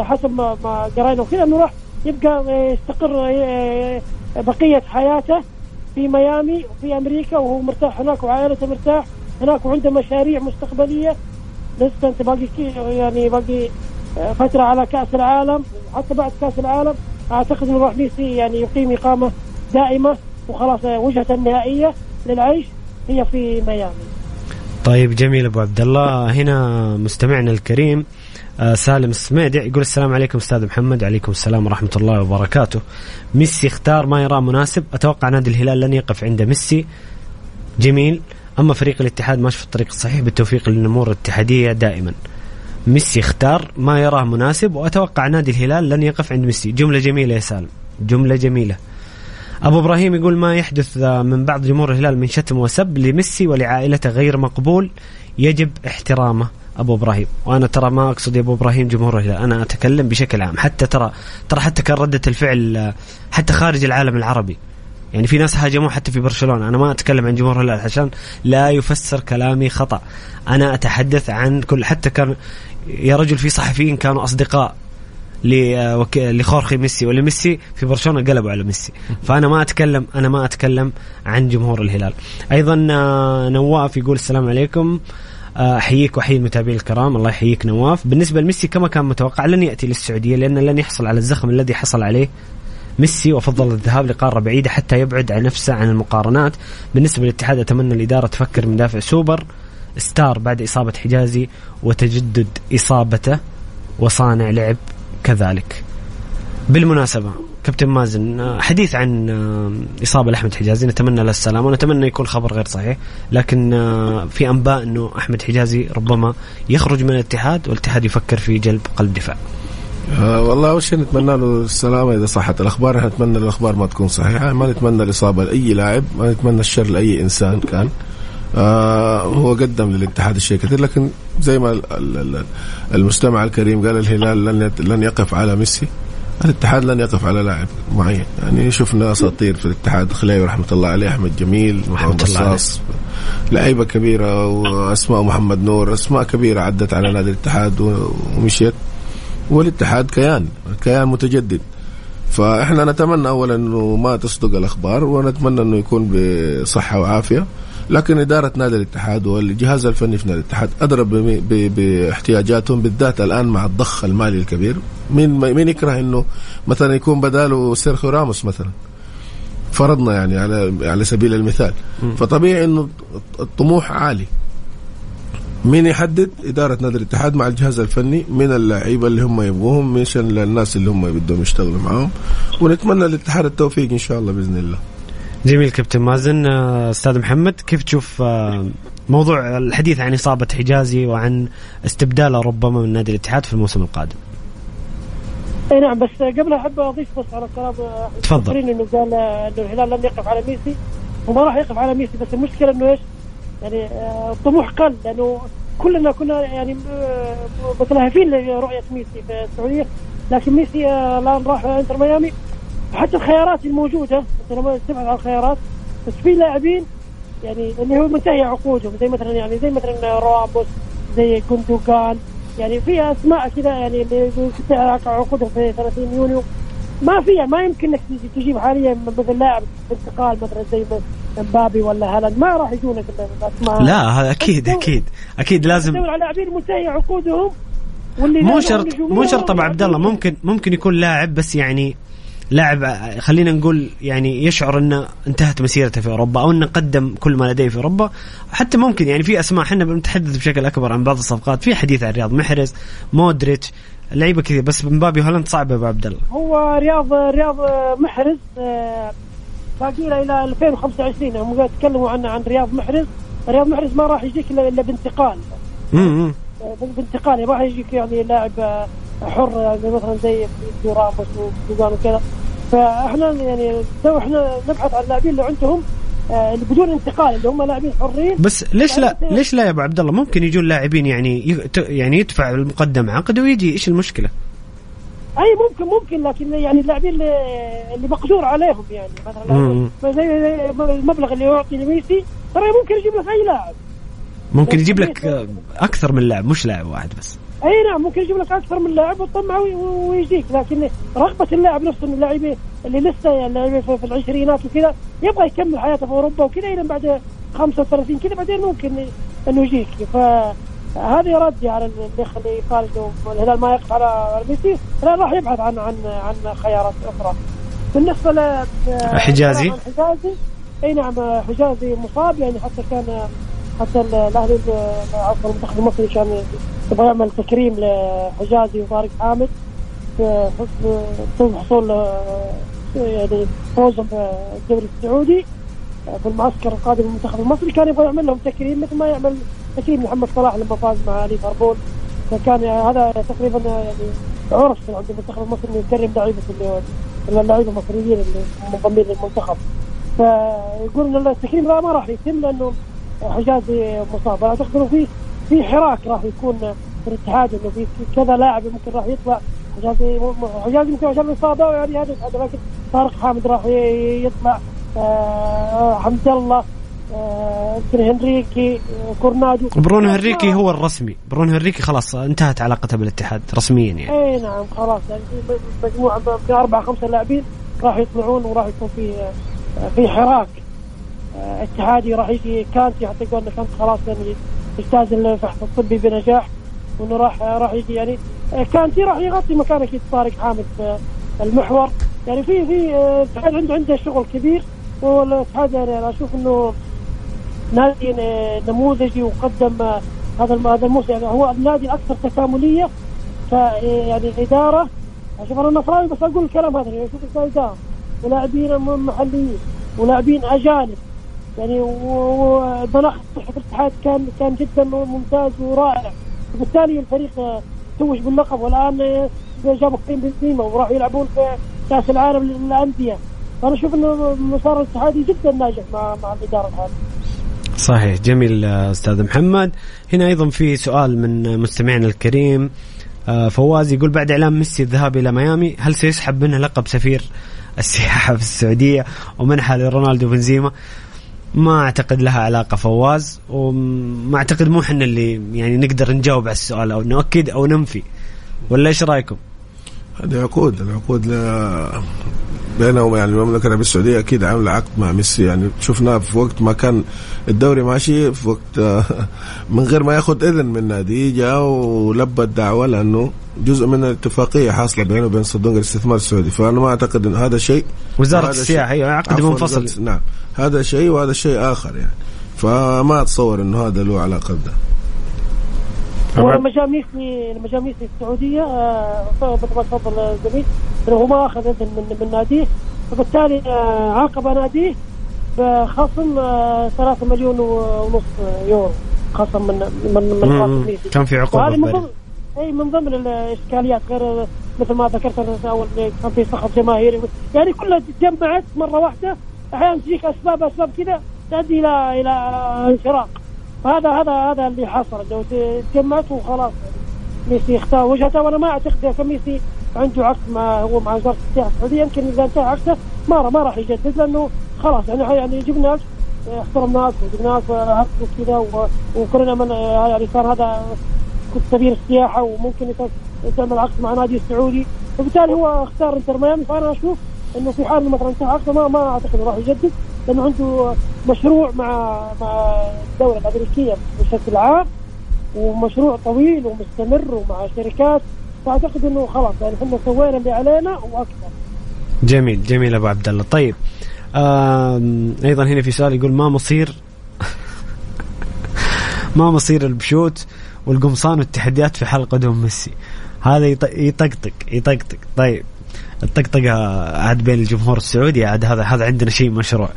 حسب ما قرينا وكذا إنه راح يبقى يستقر بقية حياته في ميامي وفي أمريكا وهو مرتاح هناك وعائلته مرتاح هناك وعنده مشاريع مستقبلية لسه أنت باقي يعني باقي فترة على كأس العالم حتى بعد كأس العالم أعتقد إنه راح ميسي يعني يقيم إقامة دائمة وخلاص وجهته النهائيه للعيش هي في ميامي. طيب جميل أبو عبد الله هنا مستمعنا الكريم آه سالم السميدع يقول السلام عليكم أستاذ محمد عليكم السلام ورحمة الله وبركاته. ميسي اختار ما يراه مناسب. أتوقع نادي الهلال لن يقف عند ميسي. جميل. أما فريق الاتحاد ماشي في الطريق الصحيح بالتوفيق للنمور الاتحادية دائما. ميسي اختار ما يراه مناسب وأتوقع نادي الهلال لن يقف عند ميسي. جملة جميلة يا سالم. جملة جميلة. أبو إبراهيم يقول ما يحدث من بعض جمهور الهلال من شتم وسب لميسي ولعائلته غير مقبول. يجب احترامه. أبو إبراهيم. وأنا ترى ما أقصد يا أبو إبراهيم جمهور الهلال. أنا أتكلم بشكل عام. حتى ترى ترى حتى كان ردة الفعل حتى خارج العالم العربي. يعني في ناس هاجموه حتى في برشلونة. أنا ما أتكلم عن جمهور الهلال عشان لا يفسر كلامي خطأ. أنا أتحدث عن كل حتى كان يا رجل في صحفيين كانوا أصدقاء لخورخي ميسي. ولا ميسي في برشلونة قلبوا على ميسي. فأنا ما اتكلم أنا ما أتكلم عن جمهور الهلال. أيضا آه، نواف يقول السلام عليكم. أحييك وأحيي المتابعين الكرام. الله يحييك نواف. بالنسبة لميسي كما كان متوقع لن يأتي للسعودية لأن لن يحصل على الزخم الذي حصل عليه ميسي وفضل الذهاب لقارة بعيدة حتى يبعد عن نفسه عن المقارنات. بالنسبة للاتحاد أتمنى الإدارة تفكر من دافع سوبر ستار بعد إصابة حجازي وتجدد إصابته وصانع لعب كذلك. بالمناسبة كابتن مازن حديث عن إصابة لأحمد حجازي. نتمنى له السلامة ونتمنى يكون خبر غير صحيح لكن في أنباء أنه أحمد حجازي ربما يخرج من الاتحاد والاتحاد يفكر في جلب قلب دفاع. آه والله أول شيء نتمنى له السلامة إذا صحت. الأخبار نتمنى الأخبار ما تكون صحيحة. ما نتمنى الإصابة لأي لاعب ما نتمنى الشر لأي إنسان كان. آه هو قدم للاتحاد الشيء كثير لكن زي ما المستمع الكريم قال الهلال لن لن يقف على ميسي. الاتحاد لن يقف على لاعب معين. يعني شفنا أساطير في الاتحاد خليوي رحمة الله عليه أحمد جميل محمد بصاص لعيبة كبيرة وأسماء محمد نور أسماء كبيرة عدت على نادي الاتحاد ومشيت. والاتحاد كيان كيان متجدد. فإحنا نتمنى اولا إنه ما تصدق الأخبار ونتمنى إنه يكون بصحة وعافية. لكن إدارة نادي الاتحاد والجهاز الفني في نادي الاتحاد أدرى باحتياجاتهم بالذات الآن مع الضخ المالي الكبير. مين مين يكره إنه مثلا يكون بداله سيرخيو راموس مثلا؟ فرضنا يعني على على سبيل المثال. فطبيعي إنه الطموح عالي. مين يحدد؟ إدارة نادي الاتحاد مع الجهاز الفني من اللعيبة اللي هم يبغوهم مش الناس اللي هم بدهم يشتغلوا معاهم. ونتمنى للاتحاد التوفيق إن شاء الله بإذن الله. جميل كابتن مازن. آه، أستاذ محمد كيف تشوف آه، موضوع الحديث عن إصابة حجازي وعن استبداله ربما من نادي الاتحاد في الموسم القادم؟ أي نعم بس قبل أحب أضيف بس على كلام تفضل. إنه قال إنه الهلال لم يقف على ميسي. وما راح يقف على ميسي بس المشكلة إنه إيش؟ يعني آه، الطموح قل لأنه كلنا كنا يعني آه، متلهفين لرؤية ميسي في السعودية. لكن ميسي آه، الآن راح إنتر ميامي. حتى الخيارات الموجودة انت لما تبحث عن الخيارات بس في لاعبين يعني اللي هو منتهي عقودهم زي مثلا يعني زي مثلا راموس زي جندوجان يعني في أسماء كذا يعني اللي عقودهم في 30 يونيو. ما في ما يمكن إنك تجيب حاليا مثل لاعب انتقال مثلا زي مبابي ولا هالاند ما راح يجونك الأسماء. لا هذا أكيد أكيد أكيد لازم على لاعبين منتهي عقودهم واللي مو شرط مو شرط ابو عبد الله ممكن ممكن يكون لاعب بس يعني لاعب خلينا نقول يعني يشعر إنه انتهت مسيرته في أوروبا أو إنه قدم كل ما لديه في أوروبا. حتى ممكن يعني في أسماء إحنا بنتحدث بشكل أكبر عن بعض الصفقات. في حديث عن رياض محرز مودريتش لعيبة كثير. بس مبابي هولند صعبة أبو عبد الله. هو رياض رياض محرز آه، باقي له إلى 2025 هم تكلموا عن عن رياض محرز. رياض محرز ما راح يجيك الا بانتقال. امم بانتقال ما يجيك يعني لاعب حر يعني مثلا زي راموس وزوغان وكذا. فإحنا يعني تو إحنا نبحث عن اللاعبين اللي عندهم آه، اللي بدون انتقال اللي هم لاعبين حرين. بس ليش لا؟ ليش لا يا أبو عبد الله؟ ممكن يجون لاعبين يعني يعني يدفع المقدم عقد ويجي إيش المشكلة؟ أي ممكن ممكن لكن يعني اللاعبين اللي, اللي مقدور عليهم يعني. مثلا زي المبلغ اللي يعطي لميسي ترى ممكن يجيب لك أي لاعب. ممكن يجيب لك أكثر من لاعب مش لاعب واحد بس. أي نعم ممكن يجيب لك أكثر من لاعب وتطمعه ويجيك لكن رغبة اللاعب نفسه إن اللاعبين اللي لسه اللاعبين في العشرينات وكذا يبغى يكمل حياته في أوروبا وكذا إلى بعد 35 كذا بعدين ممكن إنه يجيك. فهذه ردي على اللي يخلي قال الهلال ما يقف على ميسي. لا راح يبحث عن عن عن خيارات أخرى. بالنسبة ل حجازي؟ حجازي. أي نعم حجازي مصاب يعني حتى كان حتى الأهلي عفوا المنتخب المصري كان يبغى يعمل تكريم لحجازي وطارق حامد في حصول يعني فوزهم في الدوري السعودي في المعسكر القادم للمنتخب المصري. كان يبغى يعمل لهم تكريم مثل ما يعمل تكريم محمد صلاح لما فاز مع ليفربول. فكان هذا تقريبا يعني عرف عند المنتخب المصري إنه يكرم لعيبة اللعيبة المصريين اللي منضمين للمنتخب. فيقول إن التكريم ذا ما راح يتم لأنه حجازي مصاب. أعتقد إنه في في حراك راح يكون في الاتحاد إنه في كذا لاعب ممكن راح يطلع. حجازي حجازي ممكن عشان الإصابة يعني هذا لكن طارق حامد راح يطلع. آه حمد الله آه هنريكي كورونادو. برونو هنريكي هو الرسمي. برونو هنريكي خلاص انتهت علاقته بالاتحاد رسميا يعني. إي نعم خلاص. يعني مجموعة في أربع خمسة لاعبين راح يطلعون وراح يكون في في حراك. اتحادي راح يجي كانتي حتى قلنا كانت خلاص يعني يجتاز الفحص الطبي بنجاح وأنه راح راح يجي يعني. كانتي راح يغطي مكان أكيد طارق حامد في المحور. يعني في في الاتحاد عنده عنده شغل كبير والاتحاد يعني أنا أشوف إنه نادي نموذجي وقدم هذا هذا الموسم. يعني هو النادي الاكثر تكاملية يعني الاداره أشوف أنا نصراوي بس أقول الكلام هذا يعني أشوف الاداره ولاعبين محليين ولاعبين أجانب. يعني ومناخ صحة الاتحاد كان كان جدا ممتاز ورائع. وبالتالي الفريق توج باللقب والآن جابوا كريم بنزيما وراحوا يلعبون في كأس العالم للأندية. فانا أشوف إنه مسار الاتحادي جدا ناجح مع مع الإدارة الحالية. صحيح. جميل أستاذ محمد. هنا أيضا في سؤال من مستمعنا الكريم. آه، فواز يقول بعد إعلان ميسي الذهاب إلى ميامي هل سيسحب منه لقب سفير السياحة في السعودية ومنحه لرونالدو بنزيما؟ ما أعتقد لها علاقة فواز وما أعتقد مو إحنا اللي يعني نقدر نجاوب على السؤال أو نؤكد أو ننفي ولا إيش رأيكم؟ هذه عقود العقود بينه وبين يعني المملكة العربية السعودية أكيد عاملة عقد مع ميسي يعني شفناه في وقت ما كان الدوري ماشي في وقت من غير ما ياخذ إذن من نادي جاء ولبى الدعوه لأنه جزء من الاتفاقية حاصلة بينه وبين صندوق الاستثمار السعودي. فأنا ما أعتقد إن هذا شيء وزارة السياحه أيوه عقد منفصل. نعم هذا شيء وهذا شيء آخر يعني. فما أتصور إنه هذا له علاقة بده. ميسي لما جاء ميسي السعودية مثل ما تفضل الزميل انه هو ما أخذ إذن من من ناديه. فبالتالي آه، عاقب ناديه بخصم 3 آه، مليون ونص يورو. خصم من من من كان في عقوبة من ضمن إي من ضمن الإشكاليات غير مثل ما ذكرت أنا اول كان في صخب جماهيري. يعني كلها تجمعت مرة واحدة. أحيانا تجيك اسباب أسباب كذا تؤدي إلى إلى انشراق. هذا هذا هذا اللي حصل. لو تجمعت وخلاص ميسي اختار وجهته. وأنا ما أعتقد كان ميسي عنده عقد مع هو مع وزارة السياحه السعودية يمكن إذا انتهى عقده ما ما راح يجدد لأنه خلاص يعني يعني جبنا احترمناك وجبناك وكذا وكلنا من يعني صار هذا سبيل السياحه وممكن تعمل عقد مع نادي السعودي وبالتالي هو اختار إنتر ميامي. فأنا أشوف إنه في حال مثلا انتهى عقده ما ما أعتقد راح يجدد. لأنه عنده مشروع مع مع الدولة الأمريكية بشكل عام ومشروع طويل ومستمر ومع شركات. فأعتقد إنه خلاص يعني إحنا سوينا اللي علينا وأكثر. جميل جميل أبو عبد الله. طيب أيضا هنا في سؤال يقول ما مصير ما مصير البشوت والقمصان والتحديات في حلقة قدوم ميسي؟ هذا يطقطق يطقطق. طيب الطقطقة عاد بين الجمهور السعودي عاد هذا هذا عندنا شيء مشروع.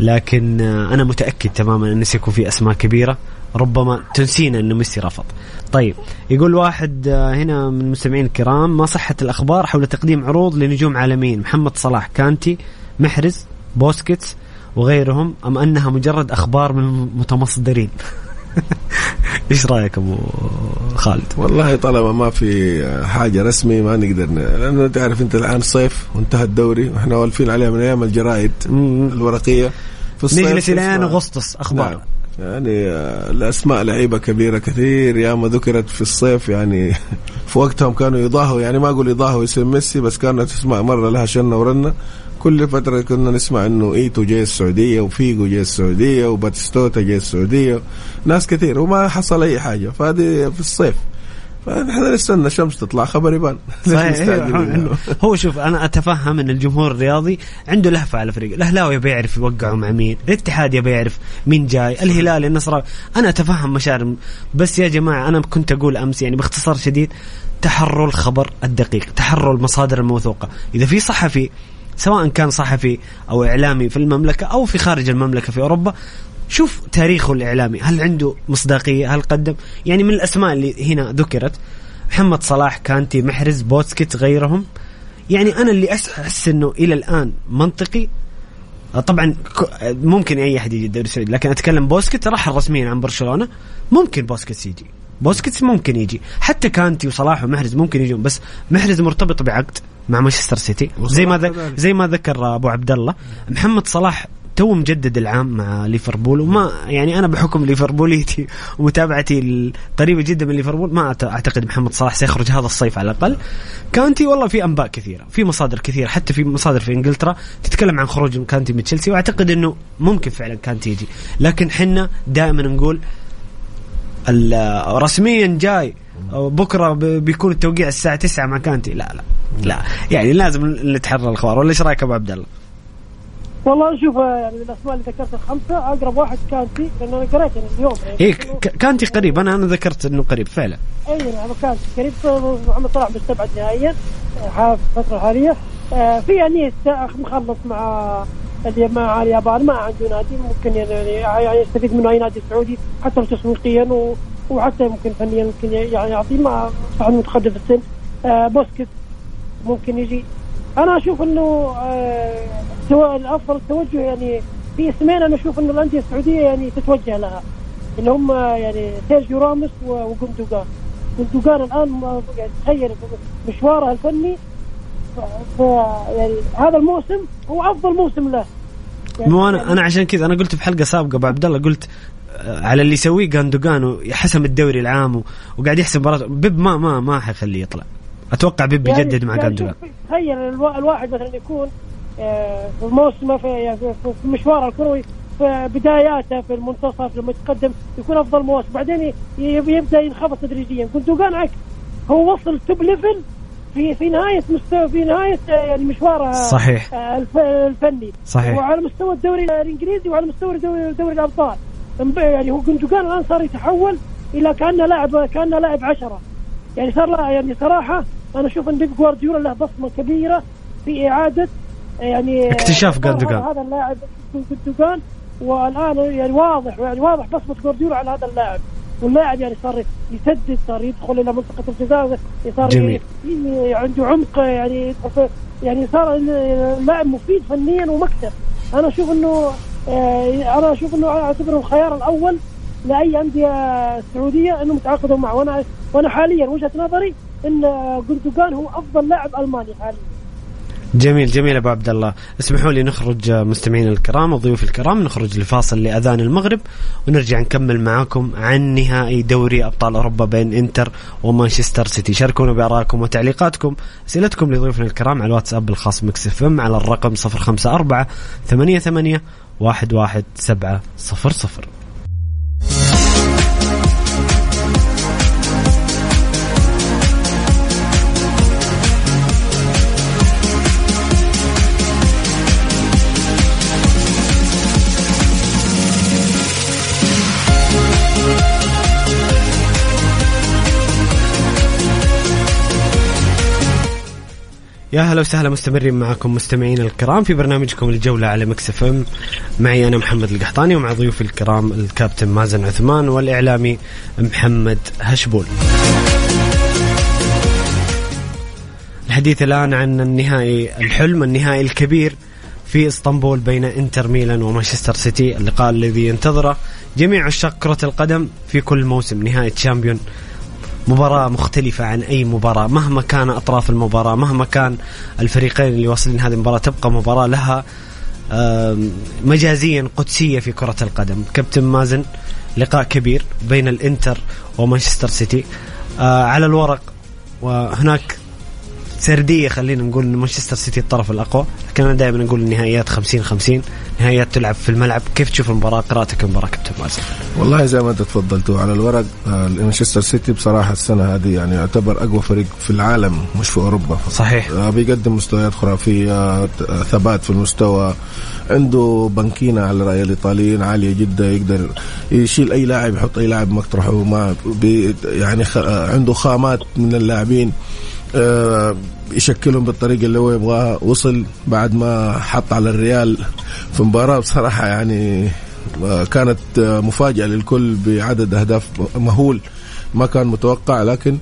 لكن آه، أنا متأكد تماما انه سيكون في أسماء كبيرة ربما تنسينا إنه ميسي رفض. طيب يقول واحد آه، هنا من المستمعين الكرام ما صحة الأخبار حول تقديم عروض لنجوم عالميين؟ محمد صلاح كانتي محرز بوسكيتس وغيرهم أم أنها مجرد أخبار من متمصدرين إيش رأيك أبو خالد؟ والله طالما ما في حاجة رسمي ما نقدر لأنه تعرف أنت الآن صيف وانتهى الدوري وإحنا والفين عليها من أيام الجرايد الورقية. في الصيف نجلس إلى أغسطس أخبار. نعم. يعني آه، الأسماء لعيبة كبيرة كثير. يا ما ذكرت في الصيف يعني في وقتهم كانوا يضاهوا يعني ما أقول يضاهوا اسم ميسي بس كانت أسماء مرة لها شنة ورنة. كل فترة كنا نسمع إنه إيتو جاي السعودية وفيجو جاي السعودية وباتستوتا جاي السعودية ناس كثير وما حصل أي حاجة. فهذه في الصيف. فنحن نستنى شمس تطلع خبر يبان. صحيح. هو شوف أنا أتفهم إن الجمهور الرياضي عنده لهفة على فريق الأهلاوي يبي يعرف يوقعوا مع مين الاتحاد يبي يعرف مين جاي الهلال النصر أنا أتفهم مشاعر بس يا جماعة أنا كنت أقول أمس يعني باختصار شديد تحروا الخبر الدقيق تحروا المصادر الموثوقة. إذا في صحفي سواء كان صحفي أو إعلامي في المملكة أو في خارج المملكة في أوروبا شوف تاريخه الإعلامي. هل عنده مصداقية؟ هل قدم؟ يعني من الأسماء اللي هنا ذكرت محمد صلاح كانتي محرز بوسكيتس غيرهم. يعني أنا اللي أحس إنه إلى الآن منطقي. طبعا ممكن أي أحد يجي الدوري السعودي لكن أتكلم بوسكيتس راح رسميا عن برشلونة ممكن بوسكيتس يجي. بوسكيتس ممكن يجي. حتى كانتي وصلاح ومحرز ممكن يجون بس محرز مرتبط بعقد. مع مانشستر سيتي. زي ما زي ما ذكر أبو عبد الله محمد صلاح توه مجدد العام مع ليفربول وما يعني أنا بحكم ليفربوليتي ومتابعتي القريبة جدا من ليفربول ما أعتقد محمد صلاح سيخرج هذا الصيف على الأقل. كانتي والله في أنباء كثيرة في مصادر كثيرة حتى في مصادر في إنجلترا تتكلم عن خروج كانتي من تشيلسي وأعتقد إنه ممكن فعلا كانتي يجي. لكن حنا دائما نقول رسميا جاي بكرة بيكون التوقيع الساعة 9 مع كانتي. لا لا. لا. يعني لازم نتحرى الأخبار ولا إيش رأيك أبو عبد الله؟ والله شوف يعني الأسماء اللي ذكرت الخمسة أقرب واحد كانتي لأنه أنا قريت يعني اليوم. يعني إيه كانتي قريب أنا أنا ذكرت إنه قريب فعلا. أي نعم كانتي قريب. محمد صلاح مستبعد نهائيا في الفترة الحالية. آه، في يعني مخلص مع اللي مع اليابان ما عنده نادي ممكن يعني يعني يستفيد منه أي نادي سعودي حتى تسويقيا وحتى ممكن فنيا ممكن يعني يعطيه مع صح متقدم في السن. آه بوسكيت ممكن يجي. أنا أشوف إنه آه الأفضل التوجه يعني في اسمين أنا أشوف إنه الأندية السعودية يعني تتوجه لها. اللي هم يعني سيرجيو راموس وجندوجان جندوجان الآن يعني تخيل مشواره الفني. ف يعني هذا الموسم هو أفضل موسم له. يعني مو أنا أنا عشان كذا أنا قلت في حلقة سابقة أبو عبد الله قلت آه، على اللي يسويه جوندوجان حسم الدوري العام وقاعد يحسب مباراة. بيب ما ما ما حيخليه يطلع. أتوقع بيب يعني بيجدد مع جوندوجان تخيل الواحد مثلا يكون آه، في موسمه في, يعني في مشواره الكروي في بداياته في المنتصف لما يتقدم يكون أفضل موسم. بعدين يبدأ ينخفض تدريجيا. جوندوجان عكس هو وصل top level في في نهاية مستوى في نهاية آه، يعني مشواره صحيح. آه، الفني. صحيح. وعلى مستوى الدوري الإنجليزي وعلى مستوى دوري, دوري الأبطال. يعني هو جندوجان الآن صار يتحول إلى كأنه لاعب كأنه لاعب عشرة. يعني صار لا يعني صراحة أنا أشوف إن بيب جوارديولا له بصمة كبيرة في إعادة يعني اكتشاف جندوجان هذا اللاعب جندوجان والآن يعني واضح يعني واضح بصمة جوارديولا على هذا اللاعب. واللاعب يعني صار يسدد صار يدخل إلى منطقة الجزاء صار جميل. عنده عمق يعني يعني صار لاعب مفيد فنيا ومكتب. أنا أشوف إنه آه، أنا أشوف إنه أعتبره الخيار الأول لأي أندية سعودية إنهم يتعاقدوا معه. وأنا وأنا حاليا وجهة نظري إن جندوجان هو أفضل لاعب ألماني حاليا. جميل جميل أبو عبد الله. اسمحوا لي نخرج مستمعينا الكرام وضيوف الكرام نخرج لفاصل لأذان المغرب ونرجع نكمل معاكم عن نهائي دوري أبطال أوروبا بين إنتر ومانشستر سيتي. شاركونا بارائكم وتعليقاتكم. أسئلتكم لضيوفنا الكرام على الواتساب الخاص مكس على الرقم 054 88 11700 يا هلا وسهلا مستمرين معكم مستمعينا الكرام في برنامجكم الجولة على ميكس اف ام. معي أنا محمد القحطاني ومع ضيوفي الكرام الكابتن مازن عثمان والإعلامي محمد هشبول. الحديث الآن عن النهائي الحلم النهائي الكبير في إسطنبول بين إنتر ميلان ومانشستر سيتي اللقاء الذي ينتظره جميع عشاق كرة القدم في كل موسم نهاية Champion مباراة مختلفة عن أي مباراة. مهما كان أطراف المباراة مهما كان الفريقين اللي واصلين هذه المباراة تبقى مباراة لها مجازيا قدسية في كرة القدم. كابتن مازن لقاء كبير بين الإنتر ومانشستر سيتي. آه، على الورق وهناك سردية خلينا نقول إن مانشستر سيتي الطرف الأقوى لكن أنا دائما أقول النهائيات 50 50 نهائيات تلعب في الملعب. كيف تشوف المباراة؟ قراءتك المباراه كابتن مازن والله زي ما انت تفضلتوا على الورق آه، مانشستر سيتي بصراحة السنة هذه يعني يعتبر أقوى فريق في العالم مش في أوروبا صحيح. آه، بيقدم مستويات خرافية ثبات في المستوى عنده بنكينة على رأي الإيطاليين عالية جدا يقدر يشيل أي لاعب يحط أي لاعب مطرحه ما بي يعني خ... آه، عنده خامات من اللاعبين. يشكلهم بالطريقة اللي هو يبغاها. وصل بعد ما حط على الريال في مباراة بصراحة يعني آه، كانت آه، مفاجأة للكل بعدد أهداف مهول ما كان متوقع. لكن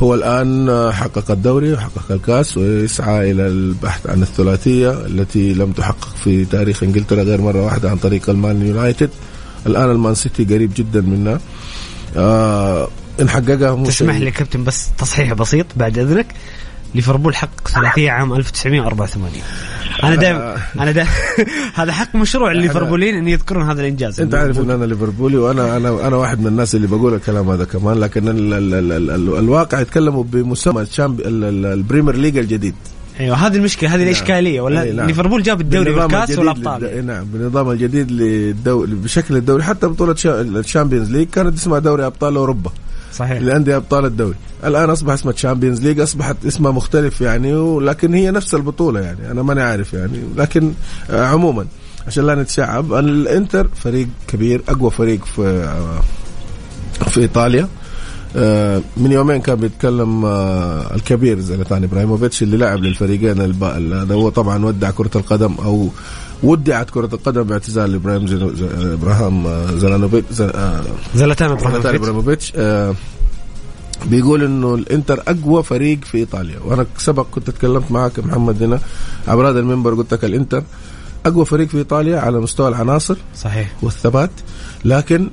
هو الآن آه، حقق الدوري وحقق الكاس ويسعى إلى البحث عن الثلاثية التي لم تحقق في تاريخ إنجلترا غير مرة واحدة عن طريق ألمان يونايتد. الآن المان سيتي قريب جدا منا آه ان حققها مو تسمح لي كابتن بس تصحيح بسيط بعد إذنك ليفربول حقق ثلاثية عام 1984 أنا دائما أنا دائما هذا حق مشروع لليفربوليين إن يذكرون هذا الإنجاز. أنت عارف إن أنا ليفربولي وأنا أنا أنا واحد من الناس اللي بقول الكلام هذا كمان لكن ال ال ال ال ال الواقع يتكلموا بمسمى ال Premier League الجديد. أيوه هذه المشكلة هذه الإشكالية ولا نعم. ليفربول جاب الدوري الجديد والأبطال. للد- نعم بالنظام الجديد للدوري بشكل الدوري حتى بطولة شا- ال Champions League كانت اسمها دوري أبطال أوروبا. صحيح. الانديه أبطال الدوري. الآن اصبح اسمها Champions League أصبحت اسمها مختلف يعني ولكن هي نفس البطولة يعني أنا ماني عارف يعني لكن آه، عموما عشان لا نتشعب الإنتر فريق كبير أقوى فريق في آه، في إيطاليا. آه، من يومين كان بيتكلم الكبير زلاتان إبراهيموفيتش اللي لعب للفريقين هذا هو طبعا ودع كرة القدم أو ودعت كرة القدم باعتزال إبراهيم زل- ز- إبراهام آه، زلانوفيتش ز- آه، زلاتان إبراهيموفيتش. آه، بيقول إنه الإنتر أقوى فريق في إيطاليا. وأنا سبق كنت تكلمت معك محمد هنا عبر هذا المنبر قلت لك الإنتر أقوى فريق في إيطاليا على مستوى العناصر صحيح. والثبات لكن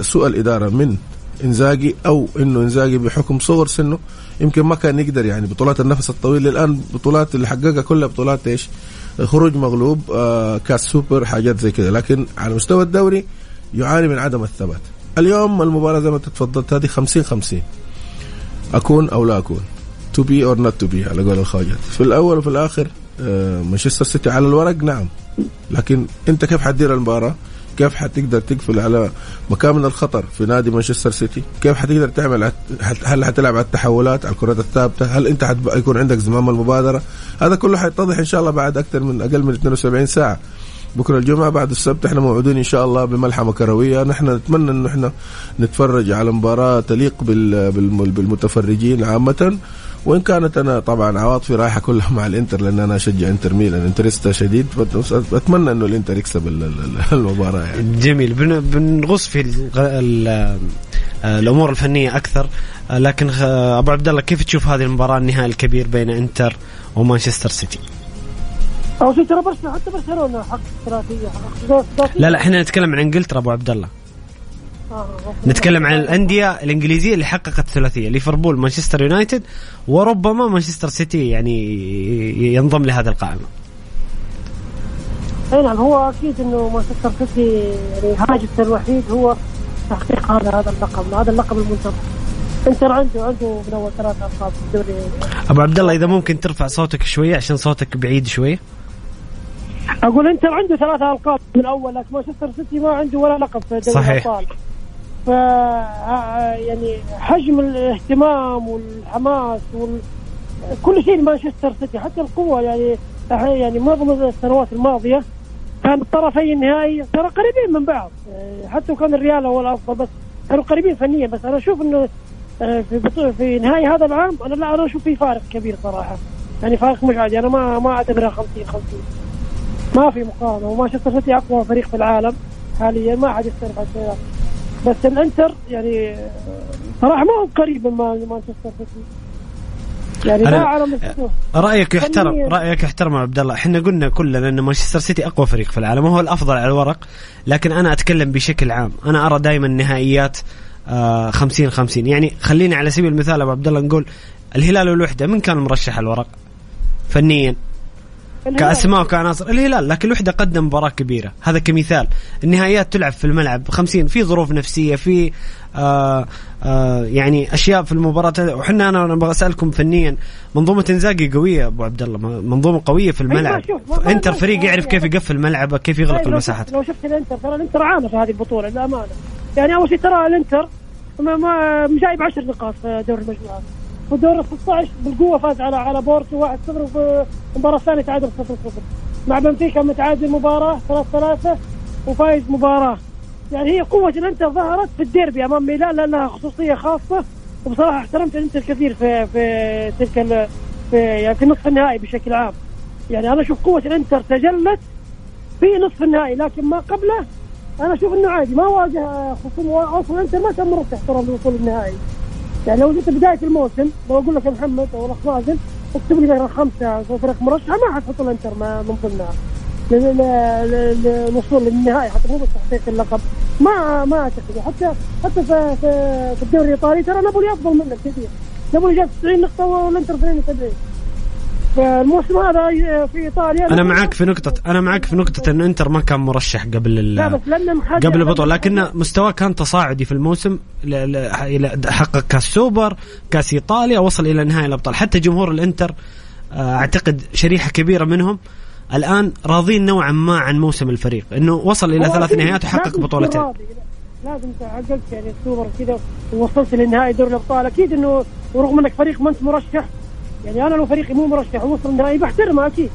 سوء الإدارة من إنزاجي أو إنه إنزاجي بحكم صغر سنه يمكن ما كان يقدر يعني بطولات النفس الطويل. الآن بطولات اللي حققها كلها بطولات إيش؟ خروج مغلوب آه، كاس سوبر حاجات زي كذا. لكن على مستوى الدوري يعاني من عدم الثبات. اليوم المباراة زي ما تفضلت هذه 50 50 أكون أو لا أكون؟ to be or not to be على قول الخواجات. في الأول وفي الآخر آه، مانشستر سيتي على الورق نعم. لكن أنت كيف حتدير المباراة؟ كيف حتقدر تقفل على مكان من الخطر في نادي مانشستر سيتي؟ كيف حتقدر تعمل هل- حتلعب على التحولات على الكرات الثابتة؟ هل أنت حيكون عندك زمام المبادرة؟ هذا كله حيتضح إن شاء الله بعد أكثر من أقل من 72 ساعة. بكرة الجمعة بعد السبت إحنا موعودين إن شاء الله بملحمة كروية. نحن نتمنى إنه إحنا نتفرج على مباراة تليق بال- بالم- بالمتفرجين عامة. وإن كانت أنا طبعا عواطفي رايحة كلها مع الإنتر لأن أنا أشجع إنتر ميلان. انترستا شديد أتمنى إنه الإنتر يكسب ال- ال- المباراة يعني. جميل. بن- بنغوص في آه، الأمور الفنية أكثر. آه، لكن أبو عبد الله كيف تشوف هذه المباراة النهائي الكبير بين إنتر ومانشستر سيتي؟ أو شو ترى برشلونة حتى برشلونة حق ثلاثية لا لا إحنا نتكلم عن إنجلترا أبو عبد الله. نتكلم عن الأندية الإنجليزية اللي حققت ثلاثية ليفربول مانشستر يونايتد وربما مانشستر سيتي يعني ينضم لهذه القائمة. أي نعم هو أكيد إنه مانشستر سيتي يعني هاجس الوحيد هو تحقيق هذا هذا اللقب هذا اللقب المنتظر. إنتر عنده عنده من أول ثلاث ألقاب في الدوري. أبو عبد الله إذا ممكن ترفع صوتك شوية عشان صوتك بعيد شوية؟ أقول إنتر عنده ثلاثة ألقاب من أول لكن مانشستر سيتي ما عنده ولا لقب في دوري صحيح. الأبطال. ف يعني حجم الاهتمام والحماس وال... كل شيء لمانشستر سيتي حتى القوة يعني يعني معظم السنوات الماضية كان طرفي النهائي ترى قريبين من بعض. حتى كان الريال هو الأفضل بس كانوا قريبين فنيا. بس أنا أشوف إنه آه، في في نهاية هذا العام أنا لا أنا أشوف في فارق كبير صراحة. يعني فارق مش عادي. أنا ما ما أعتبرها 50 50 ما في مقارنة. ومانشستر سيتي أقوى فريق في العالم حاليا. ما حد يختلف عن الشيء بس الانتر يعني صراحة ما هو قريب من مانشستر سيتي. يعني ما على مستوى. رأيك يحترم رأيك يحترم عبد الله. إحنا قلنا كلنا إن مانشستر سيتي أقوى فريق في العالم وهو الأفضل على الورق لكن أنا أتكلم بشكل عام. أنا أرى دائما نهائيات آه 50 50 يعني خليني على سبيل المثال أبو عبد الله نقول الهلال والوحدة من كان مرشح الورق؟ فنيا. كأسماء وكعناصر. الهلال لكن الوحدة قدم مباراة كبيرة. هذا كمثال. النهائيات تلعب في الملعب. 50 في ظروف نفسية في آه آه يعني أشياء في المباراة. وحنا أنا أبغى أسألكم فنيا. منظومة إنزاجي قوية أبو عبد الله. منظومة قوية في الملعب. إنتر فريق يعرف كيف يقفل ملعبه كيف يغلق المساحات. لو شفت الإنتر ترى الإنتر عانى في هذه البطولة للأمانة. يعني أول شيء ترى الإنتر ما, ما جايب 10 نقاط في دوري المجموعات. في الدور 16 بالقوة فاز على على بورتو 1-0 وفي المباراه الثانية تعادل 0-0 مع بنفيكا متعادل مباراة 3-3 وفايز مباراة. يعني هي قوة الإنتر ظهرت في الديربي أمام ميلان لأنها خصوصية خاصة. وبصراحة احترمت الإنتر كثير في في تلك في يعني في نصف النهائي بشكل عام. يعني أنا أشوف قوة الإنتر تجلت في نصف النهائي لكن ما قبله أنا أشوف إنه عادي ما واجه خصوم أصلا الانتر ما كان مرشح ترى للوصول للنهائي. يعني لو جيت بداية الموسم لو أقول لك يا محمد أو الأخ مازن اكتب لي خمسة فرق مرشحه ما حتحط الانتر من ضمنها. للوصول للنهائي حتى مو بس تحقيق اللقب. ما ما أعتقد. حتى حتى في في الدوري الإيطالي ترى نابولي أفضل منه كثير نابولي جاب 90 نقطة والانتر 72 فالموسم هذا في إيطاليا أنا معك في نقطة أنا معك في نقطة انه إنتر ما كان مرشح قبل لا بس قبل البطولة لكن مستواه كان تصاعدي في الموسم حقق كاس سوبر كاس إيطاليا وصل إلى نهائي الأبطال. حتى جمهور الإنتر آه، أعتقد شريحة كبيرة منهم الآن راضين نوعا ما عن موسم الفريق إنه وصل إلى ثلاث نهائيات وحقق بطولتين. لازم تعقلت يعني السوبر كذا ووصلت لنهائي دوري الأبطال. أكيد إنه ورغم إنك فريق ما أنت مرشح يعني أنا لو فريقي مو مرشح ووصل النهائي بحترمه أكيد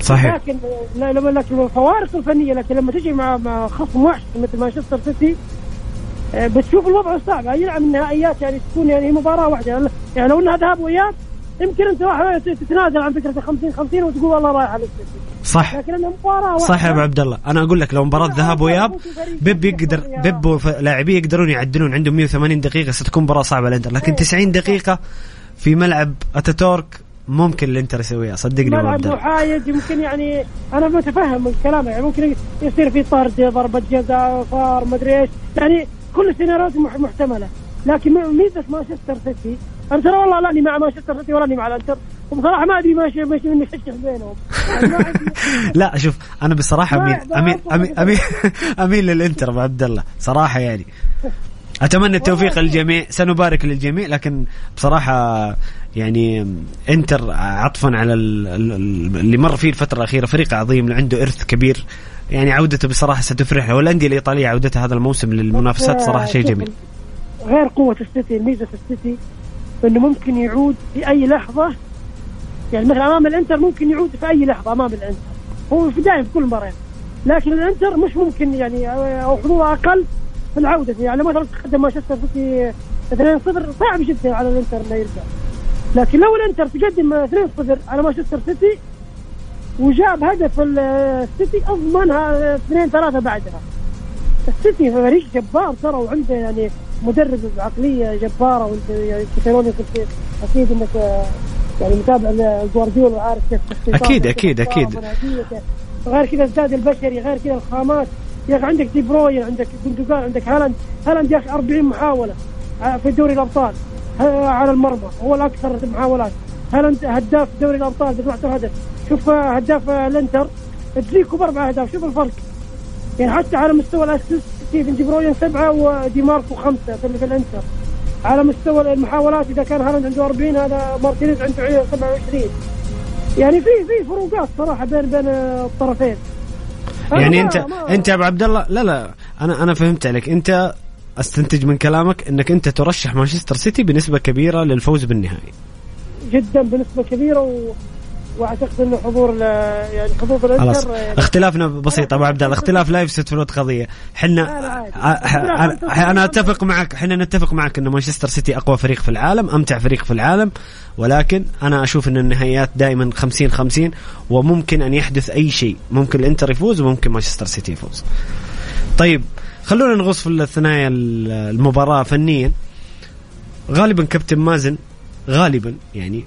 صحيح. لكن لما لكن الفوارق الفنية لكن لما تجي مع مع خصم وحش مثل مانشستر سيتي آه، بتشوف الوضع صعب. أي نعم النهائيات يعني تكون يعني مباراة واحدة. يعني لو إنها ذهاب وإياب يمكن أنت واحد تتنازل عن فكرة 50 50 وتقول والله رايح على السيتي. صح. لكن مباراة صح يا أبو عبد الله. أنا أقول لك لو مباراة ذهاب وإياب بيب يقدر بيب ولاعبيه يقدرون يعدلون. عندهم 180 دقيقة ستكون مباراة صعبة للإنتر. لكن 90 دقيقة في ملعب أتاتورك ممكن الإنتر يسويها؟ صدقني ملعب محايد يمكن يعني أنا متفهم من كلامه. يعني ممكن يصير في طرد ضربة جزاء فار مدري إيش. يعني كل السيناريوهات محتملة. لكن ميزة مانشستر سيتي أنا ترى والله لاني مع مانشستر سيتي ولا مع الإنتر. وبصراحة ما أدري ماشي ماشي مني فشخ بينهم. لا شوف أنا بصراحة اميل اميل اميل اميل, أميل للإنتر ابو عبد الله. صراحة يعني. أتمنى التوفيق للجميع. سنبارك للجميع لكن بصراحة يعني إنتر عطفا على اللي مر فيه الفترة الأخيرة فريق عظيم عنده إرث كبير. يعني عودته بصراحة ستفرحنا والأندية الإيطالية عودتها هذا الموسم للمنافسات صراحة شيء جميل. غير قوة السيتي ميزة السيتي إنه ممكن يعود في أي لحظة. يعني مثلا أمام الإنتر ممكن يعود في أي لحظة أمام الإنتر. هو في دائم في كل مباراه لكن الإنتر مش ممكن يعني أو حظوظه أقل. في العودة يعني مثلا تقدم مانشستر سيتي 2-0 صعب جدا على الإنتر إنه يرجع. لكن لو الإنتر تقدم 2-0 على مانشستر سيتي وجاب هدف السيتي أضمنها 2 3 بعدها. السيتي فريق جبار ترى وعنده يعني مدرب بعقليه جبارة وانت يعني كتالونيا كنت أكيد إنك يعني متابع جوارديولا وعارف كيف أكيد أكيد أكيد. غير كذا الزاد البشري غير كذا الخامات. يا أخي عندك دي بروين عندك جندوجان عندك هالاند. هالاند يا أخي 40 محاولة في دوري الأبطال. على المرمى هو الأكثر محاولات. هالاند هداف دوري الأبطال ب 12 هدف. شوف هداف الإنتر. دجيكو باربع أهداف شوف الفرق. يعني حتى على مستوى ال assist كيفن دي بروين سبعة ودي ماركو خمسة في, الإنتر. على مستوى المحاولات إذا كان هالاند عنده 40 هذا مارتينيز عنده 27 يعني في في فروقات صراحة بين بين الطرفين. يعني انت ما انت يا ابو عبد الله لا لا أنا أنا فهمت عليك. انت استنتج من كلامك انك انت ترشح مانشستر سيتي بنسبة كبيرة للفوز بالنهائي. جدا بنسبة كبيرة و... واعتقد إنه حضور يعني حضور الانتر خلاص. يعني اختلافنا بسيط أبو عبد الله. اختلاف لا يفسد في قضيه إحنا أنا أتفق معك. إحنا نتفق معك إنه مانشستر سيتي أقوى فريق في العالم أمتع فريق في العالم. ولكن أنا أشوف إن النهائيات دائما 50 50 وممكن أن يحدث أي شيء. ممكن الإنتر يفوز وممكن مانشستر سيتي يفوز. طيب خلونا نغوص في الثنايا المباراة فنيا. غالبا كابتن مازن غالبا يعني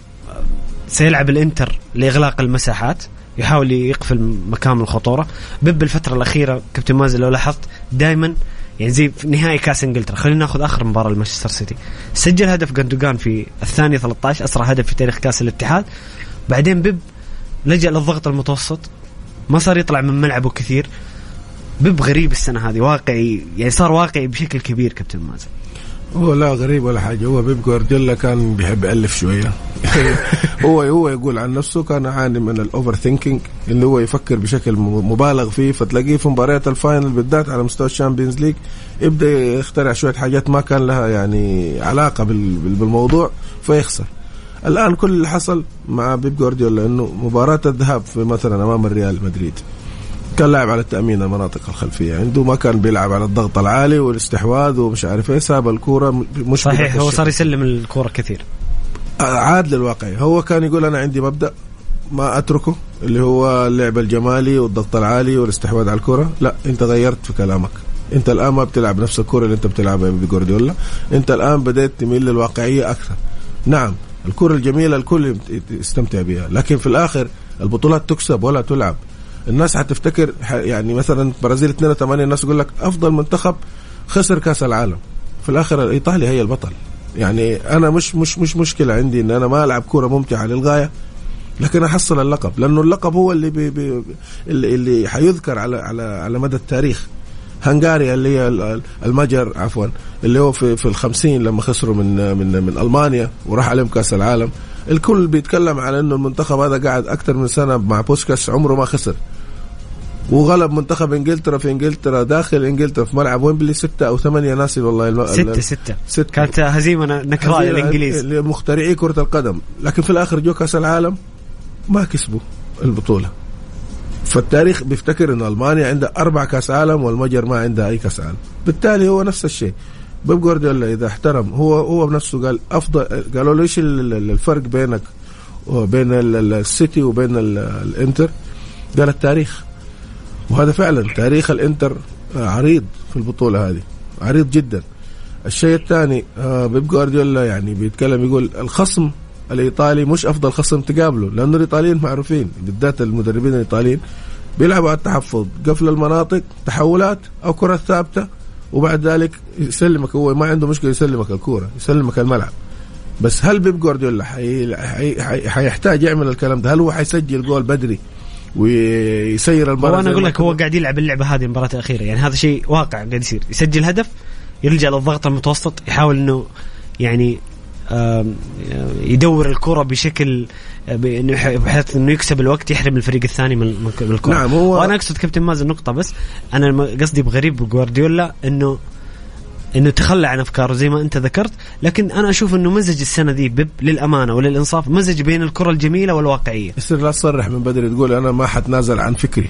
سيلعب الإنتر لإغلاق المساحات يحاول يقفل مكان الخطورة. بيب الفترة الأخيرة كابتن مازن لو لاحظت دائما يعني زي في نهائي كاس إنجلترا. خلينا ناخذ آخر مباراة لمانشستر سيتي. سجل هدف جندوجان في الثانية 13 أسرع هدف في تاريخ كاس الاتحاد. بعدين بيب لجأ للضغط المتوسط ما صار يطلع من ملعبه كثير. بيب غريب السنة هذه واقعي يعني صار واقعي بشكل كبير كابتن مازن هو لا غريب ولا حاجة. هو بيب جوارديولا كان بيحب يألف شوية. هو هو يقول عن نفسه كان عاني من ال overthinking اللي هو يفكر بشكل مبالغ فيه. فتلاقيه في مباريات ال final بالذات على مستوى ال Champions League يبدأ يخترع شوية حاجات ما كان لها يعني علاقة بالموضوع فيخسر. الآن كل اللي حصل مع بيب جوارديولا إنه مباراة الذهاب في مثلا أمام الريال مدريد. كان لاعب على التأمين المناطق الخلفية عنده ما كان بيلعب على الضغط العالي والاستحواذ ومش عارف إيه ساب الكورة مش صحيح هو صار يسلم الكورة كثير. عاد للواقع. هو كان يقول أنا عندي مبدأ ما أتركه اللي هو اللعب الجمالي والضغط العالي والاستحواذ على الكره لا أنت غيرت في كلامك. أنت الآن ما بتلعب نفس الكره اللي أنت بتلعبها بجوارديولا أنت الآن بدأت تميل للواقعية أكثر. نعم الكره الجميلة الكل يستمتع بها لكن في الآخر البطولات تكسب ولا تلعب. الناس حتفتكر يعني مثلا برازيل 82 الناس يقول لك أفضل منتخب خسر كأس العالم. في الآخر إيطاليا هي البطل. يعني أنا مش مش مش مشكلة عندي إن أنا ما ألعب كورة ممتعة للغاية لكن أحصل اللقب لأنه اللقب هو اللي بي بي اللي, اللي حيذكر على على على مدى التاريخ. هنغاريا اللي هي المجر عفوا اللي هو في في الخمسين لما خسروا من من من ألمانيا وراح عليهم كأس العالم. الكل بيتكلم على إنه المنتخب هذا قاعد أكثر من سنة مع بوسكاس عمره ما خسر. وغلب منتخب إنجلترا في إنجلترا داخل إنجلترا في ملعب ويمبلي ستة أو ثمانية ناسي والله ستة ستة. ستة. كانت هزيمة نكراء الانجليز لمخترعي كرة القدم. لكن في الآخر جو كأس العالم ما كسبوا البطولة. فالتاريخ بيفتكر إن ألمانيا عندها أربع كأس عالم والمجر ما عندها أي كأس عالم. بالتالي هو نفس الشيء. بيب جوارديولا إذا احترم هو هو بنفسه قال أفضل قالوا له إيش الفرق بينك وبين السيتي وبين الإنتر؟ قال التاريخ. وهذا فعلا تاريخ الإنتر عريض في البطولة هذه عريض جدا. الشيء الثاني آه، بيب جوارديولا يعني بيتكلم يقول الخصم الإيطالي مش أفضل خصم تقابله لأنه الإيطاليين معروفين بالذات المدربين الإيطاليين بيلعبوا على التحفظ قفل المناطق تحولات أو كرة ثابتة وبعد ذلك يسلمك هو ما عنده مشكلة يسلمك الكورة يسلمك الملعب. بس هل بيب جوارديولا حيحتاج يعمل الكلام ده؟ هل هو حيسجل جول بدري ويسير المباراة وأنا أقول لك هو قاعد يلعب اللعبة هذه المباراة الأخيرة. يعني هذا شيء واقع قاعد يصير. يسجل هدف يرجع للضغط المتوسط يحاول إنه يعني يدور الكرة بشكل بحيث إنه يكسب الوقت يحرم الفريق الثاني من الكرة. نعم هو وأنا أقصد كابتن مازن نقطة بس. أنا قصدي بغريب بجوارديولا إنه إنه تخلى عن أفكاره زي ما أنت ذكرت لكن أنا أشوف إنه مزج السنة ذي بيب للأمانة وللإنصاف مزج بين الكرة الجميلة والواقعية. يصير لا تصرح من بدري تقول أنا ما حتنازل عن فكري.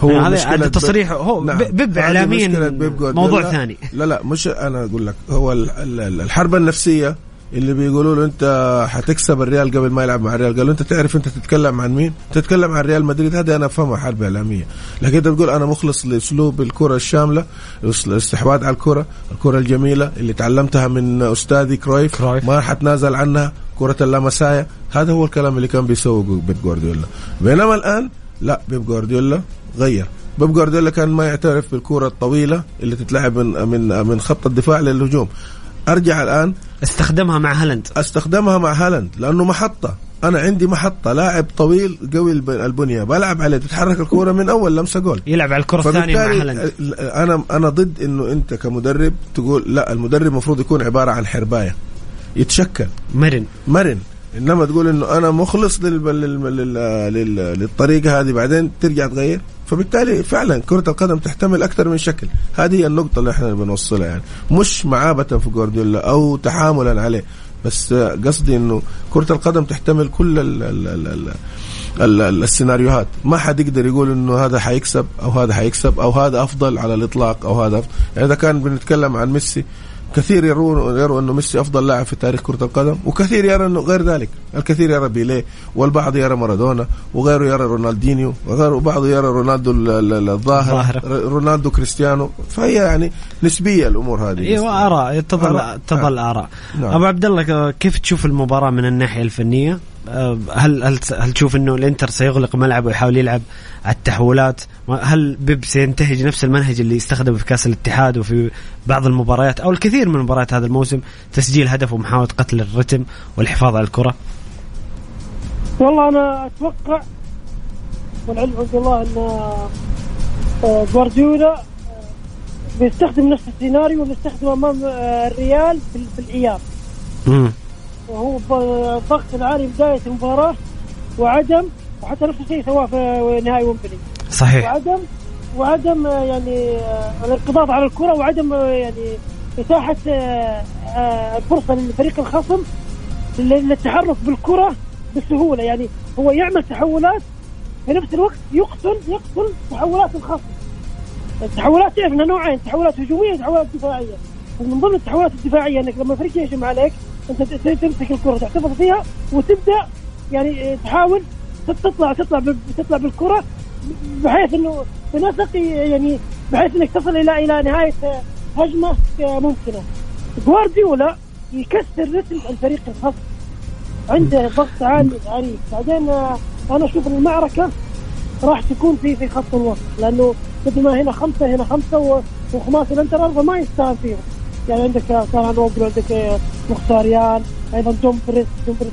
هو هذا هذا تصريح هو نعم. بيب اعلاميا موضوع ثاني. لا لا مش أنا أقول لك هو الحرب النفسية اللي بيقولوا له انت حتكسب الريال قبل ما يلعب مع الريال. قالوا انت تعرف انت تتكلم عن مين؟ تتكلم عن ريال مدريد. هذا أنا افهمها حرب اعلامية. لكن انت تقول أنا مخلص لاسلوب الكرة الشاملة الاستحواذ على الكرة الكرة الجميلة اللي تعلمتها من أستاذي كرويف, كرويف. ما حتنازل عنها كرة اللاماسيا. هذا هو الكلام اللي كان بيسوقه بيب جوارديولا. بينما الآن لا بيب جوارديولا غير. بيب جوارديولا كان ما يعترف بالكرة الطويلة اللي تتلعب من من من خط الدفاع للهجوم. أرجع الآن. استخدمها مع هالاند. أستخدمها مع هالاند لأنه محطة. أنا عندي محطة لاعب طويل قوي البنية. بلعب عليه تتحرك الكرة من أول لمسة جول. يلعب على الكرة الثانية مع هالاند. أنا أنا ضد إنه أنت كمدرب تقول لا المدرب المفروض يكون عبارة عن حرباية. يتشكل. مرن. مرن. إنما تقول إنه أنا مخلص لل... لل... لل... لل... للطريقة هذه بعدين ترجع تغير. فبالتالي فعلا كرة القدم تحتمل أكثر من شكل. هذه هي النقطة اللي إحنا بنوصلها يعني. مش معابة في جوارديولا أو تحاملا عليه. بس قصدي إنه كرة القدم تحتمل كل ال ال ال ال ال السيناريوهات. ما حد يقدر يقول إنه هذا حيكسب أو هذا حيكسب أو هذا أفضل على الإطلاق أو هذا أفضل. يعني إذا كان بنتكلم عن ميسي كثير يرون يروا أنه ميسي أفضل لاعب في تاريخ كرة القدم وكثير يرى أنه غير ذلك. الكثير يرى بيليه والبعض يرى مارادونا وغيره يرى رونالدينيو وبعض يرى رونالدو الظاهر رونالدو كريستيانو. فهي يعني نسبية الأمور هذه. أيوه آراء. تظل تظل آراء. نعم. أبو عبد الله كيف تشوف المباراة من الناحية الفنية؟ هل هل هل تشوف إنه الإنتر سيغلق ملعبه ويحاول يلعب على التحولات؟ هل بيب سينتهج نفس المنهج اللي استخدمه في كأس الاتحاد وفي بعض المباريات أو الكثير من مباريات هذا الموسم تسجيل هدف ومحاولة قتل الرتم والحفاظ على الكرة؟ والله أنا أتوقع والعلم عند الله أن آه، جوارديولا آه، بيستخدم نفس السيناريو اللي استخدمه أمام الريال في الاياب. وهو الضغط العالي بداية المباراة وعدم وحتى نفس الشيء سواه في نهائي ومبلي صحيح. وعدم وعدم يعني الانقضاض على الكرة وعدم يعني اتاحه الفرصة للفريق الخصم للتحرك بالكرة بسهولة. يعني هو يعمل تحولات في نفس الوقت يقتل يقتل تحولات الخصم. التحولات تعرف انها نوعين تحولات هجومية وتحولات دفاعية. من ضمن التحولات الدفاعية إنك لما الفريق يهجم عليك انت تمسك الكرة تحتفظ فيها وتبدأ يعني تحاول تطلع تطلع تطلع بالكرة بحيث إنه بنسق يعني بحيث إنك تصل إلى إلى نهاية هجمة ممكنة. جوارديولا يكسر رتم الفريق الخصم. عنده ضغط عالي عنيف بعدين أنا أشوف إن المعركة راح تكون في في خط الوسط لأنه مثل ما هنا خمسة هنا خمسة وخماسه الأنتر ما يستاهل فيهم يعني عندك تشالهانوغلو عندك مخيتاريان أيضا دومفريس دومفريس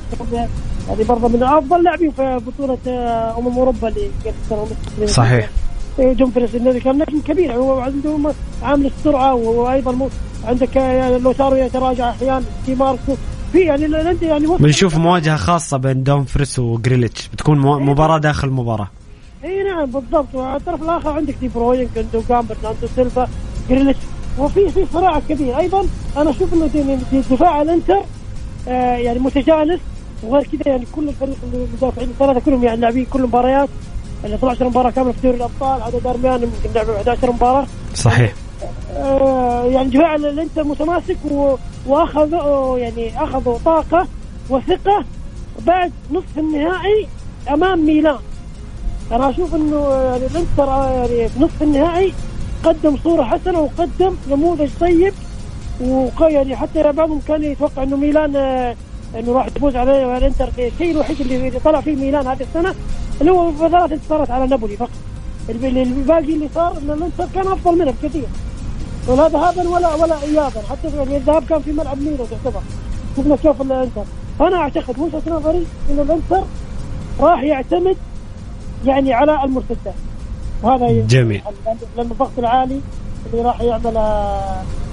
يعني برضه من أفضل لاعبين في بطولة آه، أمم أوروبا اللي صحيح. دومفريس الذي كان نجم كبير هو عنده عامل السرعة وأيضا عندك آه، لوتارو يتراجع أحيانا دي ماركو. في يعني الانديه يعني بنشوف مواجهة خاصة بين دومفريس وجريليتش. بتكون مباراة داخل مباراة. اي نعم بالضبط. وعلى الطرف الآخر عندك دي بروين جندوجان برناردو سيلفا. جريليتش وفي في صراع كبير. أيضا أنا أشوف إنه دفاع الإنتر آه يعني متجانس وغير كذا يعني كل الفريق اللي مدافعين الثلاثة كلهم يعني لاعبين كل المباريات اللي 12 مباراة كاملة في دوري الأبطال عدا دارميان يمكن لعبوا 11 مباراة. صحيح. آه يعني دفاع الإنتر متماسك وأخذوا يعني أخذوا طاقة وثقة بعد نصف النهائي أمام ميلان. أنا أشوف إنه يعني الإنتر يعني في نصف النهائي قدم صورة حسنة وقدم نموذج طيب. ويعني حتى بعضهم كان يتوقع إنه ميلان آه، إنه راح تفوز على الإنتر. الشيء الوحيد اللي طلع فيه ميلان هذه السنة اللي هو ثلاث انتصارات على نابولي فقط. الباقي اللي صار إن الإنتر كان أفضل منه بكثير ولا ذهابا ولا ولا ايابا. حتى يعني الذهاب كان في ملعب ميلان تعتبر شفنا كيف الإنتر. فانا أعتقد وجهه نظري انه الإنتر راح يعتمد يعني على المرتدات. وهذا جميل. لأن الضغط العالي اللي راح يعمل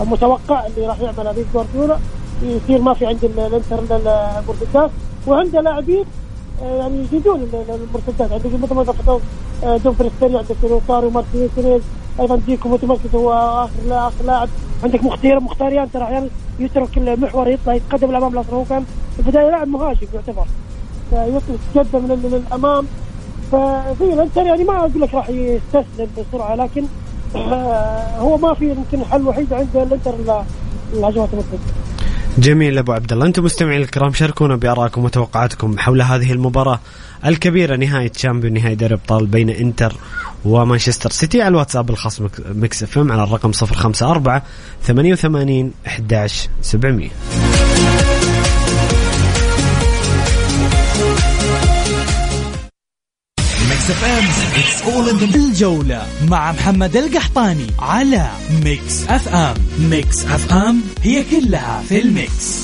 المتوقع اللي راح يعمله بيب جوارديولا يصير ما في عند الإنتر المرتدات. وعنده لاعبين آه، يعني يزيدون المرتدات. عندك مثل ما ذكرت آه، دومفريس عندك لاوتارو مارتينيز أيضا دجيكو متمركز هو آخر آخر لاعب. عندك مخيتار مخيتاريان ترى أحيانا يترك المحور يطلع يتقدم الأمام الاصل هو كان في البداية لاعب مهاجم يعتبر. يتقدم للأمام. ففي الانتر يعني ما أقول لك راح يستسلم بسرعة لكن آه، هو ما في يمكن حل وحيد عند الانتر الهجمات المرتده جميل أبو عبد الله. أنتم مستمعين الكرام شاركونا بآرائكم وتوقعاتكم حول هذه المباراة الكبيرة نهايه تشامبيون نهايه دوري أبطال بين إنتر ومانشستر سيتي على الواتساب الخاص Mix FM على الرقم 054 88 11 700 الجولة مع محمد القحطاني على Mix FM Mix FM هي كلها في ال mix.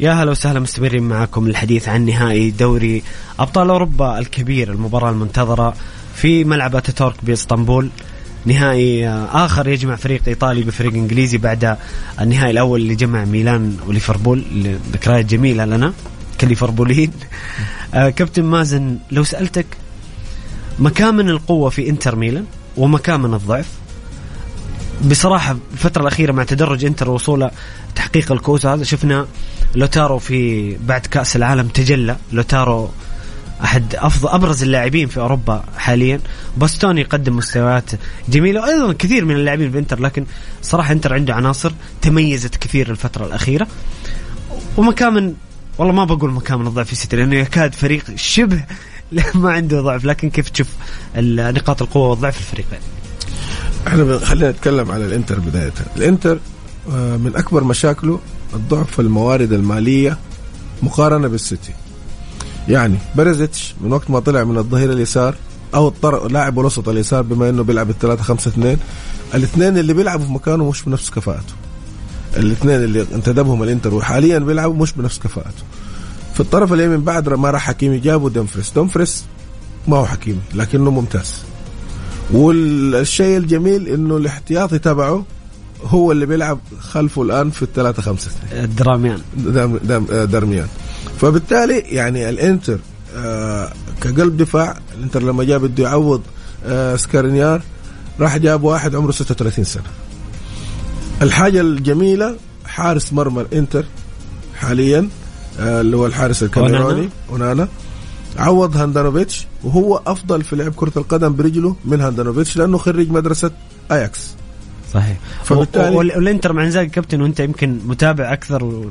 يا هلا وسهلا مستمرين معكم الحديث عن نهائي دوري أبطال أوروبا الكبير المباراة المنتظرة في ملعب أتاتورك بإسطنبول. نهائي آخر يجمع فريق إيطالي بفريق إنجليزي بعد النهائي الأول اللي جمع ميلان وليفربول ذكريات جميلة لنا كليفربوليين. آه كابتن مازن لو سألتك مكامن القوة في إنتر ميلان ومكامن الضعف بصراحة الفترة الأخيرة مع تدرج إنتر وصوله تحقيق الكؤوس هذا شفنا لوتارو في بعد كأس العالم تجلى لوتارو أحد افضل أبرز اللاعبين في أوروبا حاليا. باستوني يقدم مستويات جميلة وأيضا كثير من اللاعبين في إنتر لكن صراحة إنتر عنده عناصر تميزت كثير الفترة الأخيرة. ومكامن والله ما بقول مكامن الضعف في سيتي لأنه يكاد فريق شبه ما عنده ضعف لكن كيف تشوف نقاط القوة والضعف في الفريقين؟ إحنا خلينا نتكلم على الإنتر بداية. الإنتر آه، من أكبر مشاكله الضعف في الموارد المالية مقارنة بالسيتي. يعني برزتش من وقت ما طلع من الظهير اليسار أو الطرق لاعب الوسط اليسار بما إنه بيلعب الثلاثة خمسة اثنين الاثنين اللي بيلعبوا في مكانه مش بنفس كفاءته. الاثنين اللي انتدبهم الإنتر وحاليا بيلعبوا مش بنفس كفاءته. في الطرف اليمين بعد ما راح حكيمي جابوا دمفريس دمفريس ما هو حكيمي لكنه ممتاز. والشيء الجميل إنه الاحتياطي تبعه هو اللي بيلعب خلفه الآن في الثلاثة خمسة دارميان. دارميان. فبالتالي يعني الانتر آه كقلب دفاع الانتر لما جاب بده يعوض آه سكارينيار راح جاب واحد عمره 36 سنة. الحاجة الجميلة حارس مرمى الانتر حاليا آه اللي هو الحارس الكاميروني أونانا. عوض هاندانوفيتش وهو أفضل في لعب كرة القدم برجله من هاندانوفيتش لأنه خريج مدرسة أياكس. صحيح. فبالتالي والإنتر مع إنزاجي كابتن وأنت يمكن متابع أكثر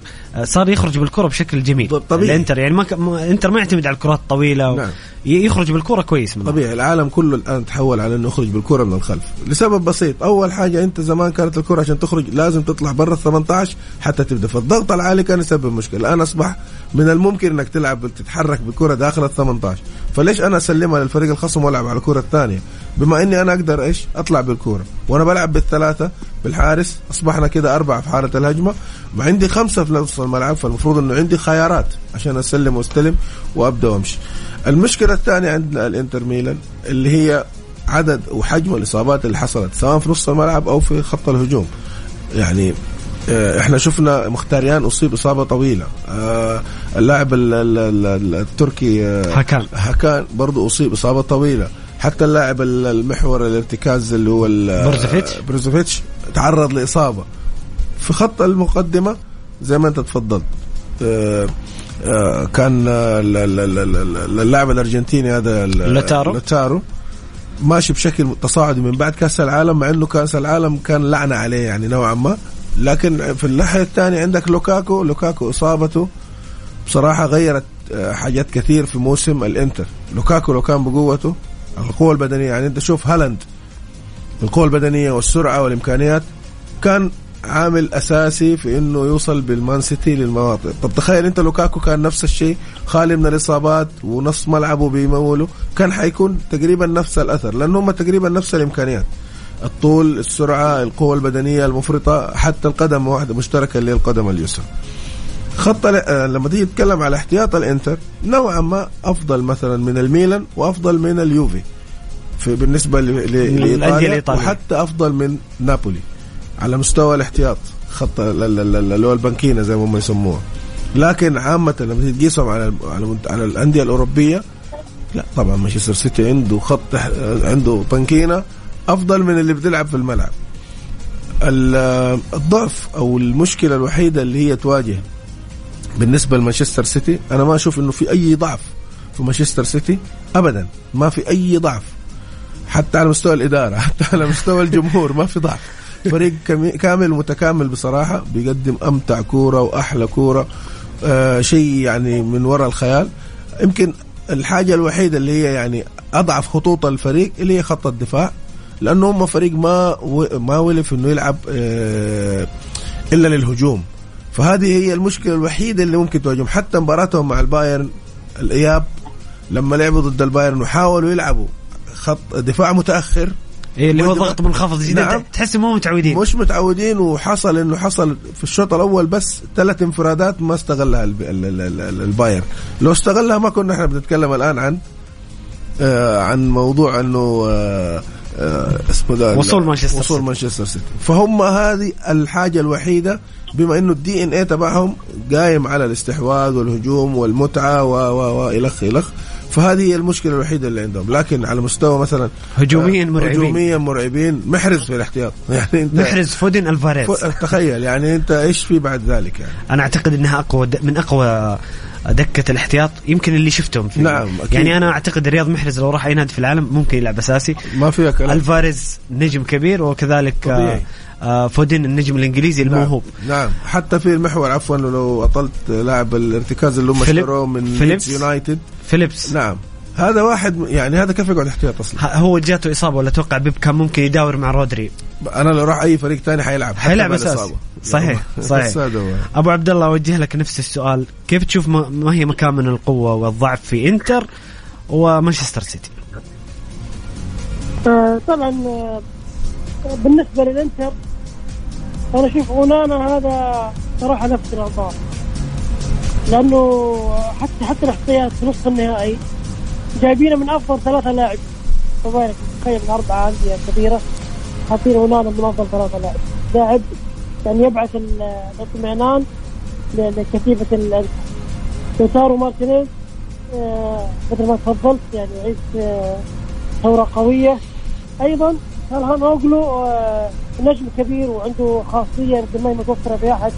صار يخرج بالكرة بشكل جميل. طبيعي. الإنتر يعني ما ك... الإنتر ما يعتمد على الكرات الطويلة و... نعم. يخرج بالكرة كويس من طبيعي. العالم كله الآن تحول على إنه يخرج بالكرة من الخلف. لسبب بسيط. أول حاجة أنت زمان كانت الكرة عشان تخرج لازم تطلع برا ال 18 حتى تبدأ. فالضغط العالي كان يسبب مشكلة. الآن أصبح من الممكن إنك تلعب تتحرك بالكره داخل ال 18 فليش أنا أسلمها للفريق الخصم وألعب على الكرة الثانية؟ بما إني أنا أقدر إيش؟ أطلع بالكورة. وأنا بلعب بالثلاثة بالحارس. أصبحنا كده أربعة في حاله الهجمة. وعندي خمسة في نص الملعب فالمفروض إنه عندي خيارات عشان أسلم وأستلم وأبدأ وأمشي. المشكلة الثانية عندنا الإنتر ميلان اللي هي عدد وحجم الإصابات اللي حصلت سواء في نص الملعب أو في خط الهجوم. يعني إحنا شفنا مخيتاريان أصيب إصابة طويلة. آه، اللاعب التركي آه، هاكان هاكان برضه أصيب إصابة طويلة. حتى اللاعب المحور الارتكاز اللي هو بروزوفيتش. بروزوفيتش تعرض لإصابة. في خط المقدمة زي ما أنت تفضلت. كان اللاعب الأرجنتيني هذا لوتارو لوتارو ماشي بشكل تصاعدي من بعد كأس العالم مع إنه كأس العالم كان لعنة عليه يعني نوعا ما. لكن في الناحية الثانية عندك لوكاكو لوكاكو إصابته بصراحة غيرت آه، حاجات كثير في موسم الإنتر. لوكاكو لو كان بقوته القوة البدنية يعني أنت شوف هالاند القوة البدنية والسرعة والإمكانيات كان عامل أساسي في إنه يوصل بالمان سيتي للمواطن. طب تخيل أنت لوكاكو كان نفس الشيء خالي من الإصابات ونص ملعبه بيموله كان حيكون تقريبا نفس الأثر لأنه هم تقريبا نفس الإمكانيات. الطول السرعة القوة البدنية المفرطة حتى القدم واحدة مشتركة اللي القدم اليسرى. خط آه، لما تيجي تتكلم على احتياط الإنتر نوعا ما أفضل مثلا من الميلان وأفضل من اليوفي. في بالنسبة لإيطاليا وحتى أفضل من نابولي. على مستوى الاحتياط خط اللي هو البنكينة زي ما هم يسموها. لكن عامة لما تقيسهم على على على الأندية الأوروبية لا طبعا مانشستر سيتي عنده خط عنده بنكينة. أفضل من اللي بتلعب في الملعب. الضعف أو المشكلة الوحيدة اللي هي تواجه بالنسبة لمانشستر سيتي أنا ما أشوف إنه في أي ضعف في مانشستر سيتي ابدا ما في أي ضعف. حتى على مستوى الإدارة حتى على مستوى الجمهور ما في ضعف. فريق كامل متكامل بصراحة بيقدم أمتع كورة وأحلى كورة آه شيء يعني من وراء الخيال. يمكن الحاجة الوحيدة اللي هي يعني أضعف خطوط الفريق اللي هي خط الدفاع. لأنه هم فريق ما ما ألف إنه يلعب آه إلا للهجوم. فهذه هي المشكلة الوحيدة اللي ممكن تواجههم. حتى مباراتهم مع البايرن الإياب لما لعبوا ضد البايرن وحاولوا يلعبوا خط دفاع متأخر. إيه اللي هو ضغط منخفض جدا. نعم. تحس مو متعودين. مش متعودين وحصل إنه حصل في الشوط الأول بس ثلاث انفرادات ما استغلها البايرن. لو استغلها ما كنا إحنا بنتكلم الآن عن آه عن موضوع إنه آه اسمه ده وصول مانشستر وصول مانشستر سيتي. فهم هذه الحاجة الوحيدة بما إنه ال DNA تبعهم قايم على الاستحواذ والهجوم والمتعة و و و الخ إلخ. فهذه هي المشكلة الوحيدة اللي عندهم. لكن على مستوى مثلا هجوميا آه، مرعبين. هجوميا مرعبين. محرز في الاحتياط. يعني أنت محرز فودن ألفاريز. تخيل يعني أنت إيش في بعد ذلك يعني؟ أنا أعتقد إنها أقوى من أقوى دكة الاحتياط يمكن اللي شفتهم فيه نعم أكيد. يعني أنا أعتقد رياض محرز لو راح أي نادي في العالم ممكن يلعب أساسي. ما فيها كلام. ألفاريز نجم كبير وكذلك طبيعي. آه فودين النجم الإنجليزي نعم. الموهوب. نعم. نعم حتى في المحور عفوا لو أطلت لاعب الارتكاز اللي هم اشتروه من فيليبس؟ يونايتد فيليبس. نعم. هذا واحد يعني هذا كيف يقعد احتياط أصلا؟ هو جاته إصابة ولا أتوقع بيب كان ممكن يداور مع رودري؟ أنا لو راح أي فريق ثاني حيلعب حيلعب أساسي. صحيح صحيح. أبو عبد الله أوجه لك نفس السؤال. كيف تشوف ما هي مكامن القوة والضعف في إنتر ومانشستر سيتي؟ آه طبعا آه بالنسبة للإنتر أنا أشوف أونانا هذا صراحة لفت الانظار لأنه حتى حتى الاحصائيات في نصف النهائي جايبينه من أفضل ثلاثة لاعب. تخيل من أربعة أندية كبيره حاطين أونانا من أفضل ثلاثة لاعب. لاعب يعني يبعث الاطمئنان لكتيبة لوتارو مارتينيز. آه مثل ما تفضلت يعني يعيش آه ثورة قوية. أيضا تشالهان أوغلو آه نجم كبير وعنده خاصية ما هي متوفرة في احد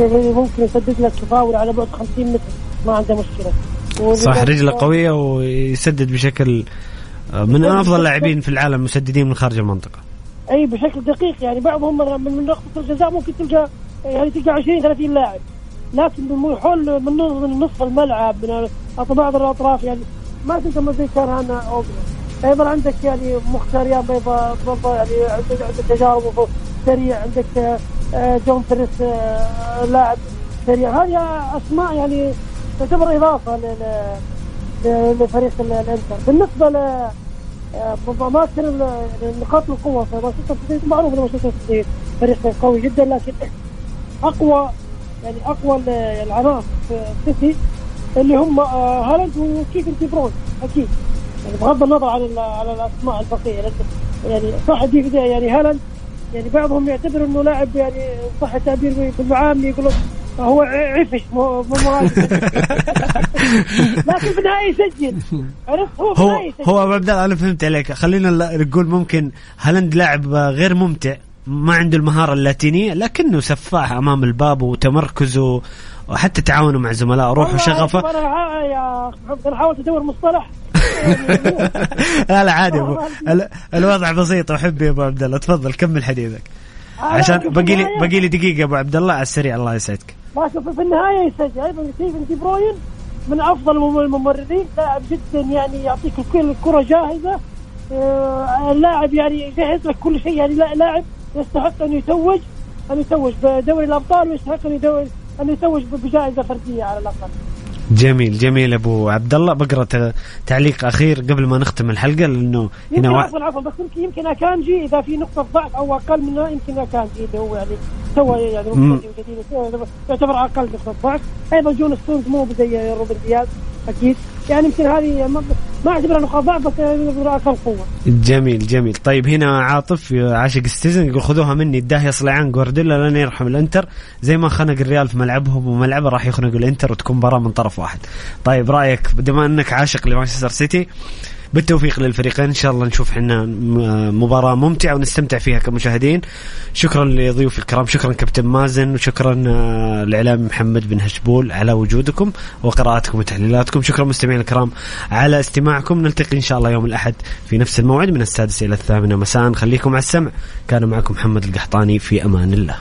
ممكن يسدد لك فاول على بعد 50 متر. ما عنده مشكلة. صح رجلة قوية ويسدد بشكل من أفضل اللاعبين في العالم مسددين من خارج المنطقة. أي بشكل دقيق يعني. بعضهم من نقطة الجزاء ممكن تلقى يعني تلقى 20 30 لاعب. لكن من حول من نصف الملعب من بعض الأطراف يعني. ما تنسى زي كان اوبرا أيضا عندك يعني مخيتاريان برضه يعني عندك عندك تجارب سريع. عندك آه، دمفريس آه، لاعب سريع. هذه أسماء يعني تعتبر إضافة لفريق الإنتر. بالنسبة ل آه، نقاط القوة في مانشستر سيتي معروف إن مانشستر سيتي فريق قوي جدا لكن أقوى يعني أقوى العناصر في السيتي اللي هم هالاند وكيفن دي برون أكيد. يعني بغض النظر عن على الأسماء البقية يعني صح دي يعني هالاند يعني بعضهم يعتبر إنه لاعب يعني صح التعبير بالمعامله يقول هو عفش مو مهاجم لكن في النهاية يسجل. عرفت؟ هو في النهاية يسجل. هو ابو عبد الله أنا فهمت عليك. خلينا نقول ممكن هالاند لاعب غير ممتع ما عنده المهارة اللاتينية لكنه سفاح أمام الباب وتمركزه وحتى تعاونه مع زملاء روح وشغفه أنا يا أنا حاولت أدور مصطلح. لا لا عادي. الوضع بسيط أحب يا أبو عبد الله. تفضل كمل حديثك. عشان باقي لي باقي لي دقيقة أبو عبد الله على السريع الله يسعدك. لكن في النهاية يسجل. أيضا ستيفن دي بروين من أفضل الممررين لاعب جدا يعني يعطيك كل الكره جاهزة. آه، اللاعب يعني يجهز لك كل شيء. يعني لاعب يستحق أن يتوج أن يتوج بدوري الأبطال ويستحق أن أن يتوج بجائزة فردية على الأقل. جميل جميل أبو عبد الله بقرا تعليق أخير قبل ما نختم الحلقة لأنه هنا عفوا عفوا بس يمكن يمكن اكانجي إذا في نقطة ضعف أو أقل منها يمكن اكانجي اللي هو يعني سوى يعني يعتبر أقل نقطة ضعف. أيضا جون ستونز مو زي روبن دياز. أكيد. يعني يمكن هذه ما أعتبرها نقاط ضعف بس أقل قوة. جميل جميل. طيب هنا عاطف عاشق citizen يقول خذوها مني الداهيه صلعان جوارديولا لن يرحم الإنتر. زي ما خنق الريال في ملعبهم وملعبه راح يخنق الإنتر وتكون مباراة من طرف واحد. طيب رأيك بما أنك عاشق لمانشستر سيتي بالتوفيق للفريقين إن شاء الله نشوف إحنا مباراة ممتعة ونستمتع فيها كمشاهدين. شكرا لضيوف الكرام شكرا كابتن مازن وشكرا آه، الاعلامي محمد بن هشبول على وجودكم وقراءاتكم وتحليلاتكم. شكرا مستمعينا الكرام على استماعكم. نلتقي إن شاء الله يوم الأحد في نفس الموعد من السادسه إلى الثامنه مساء. خليكم على السمع. كان معكم محمد القحطاني في أمان الله.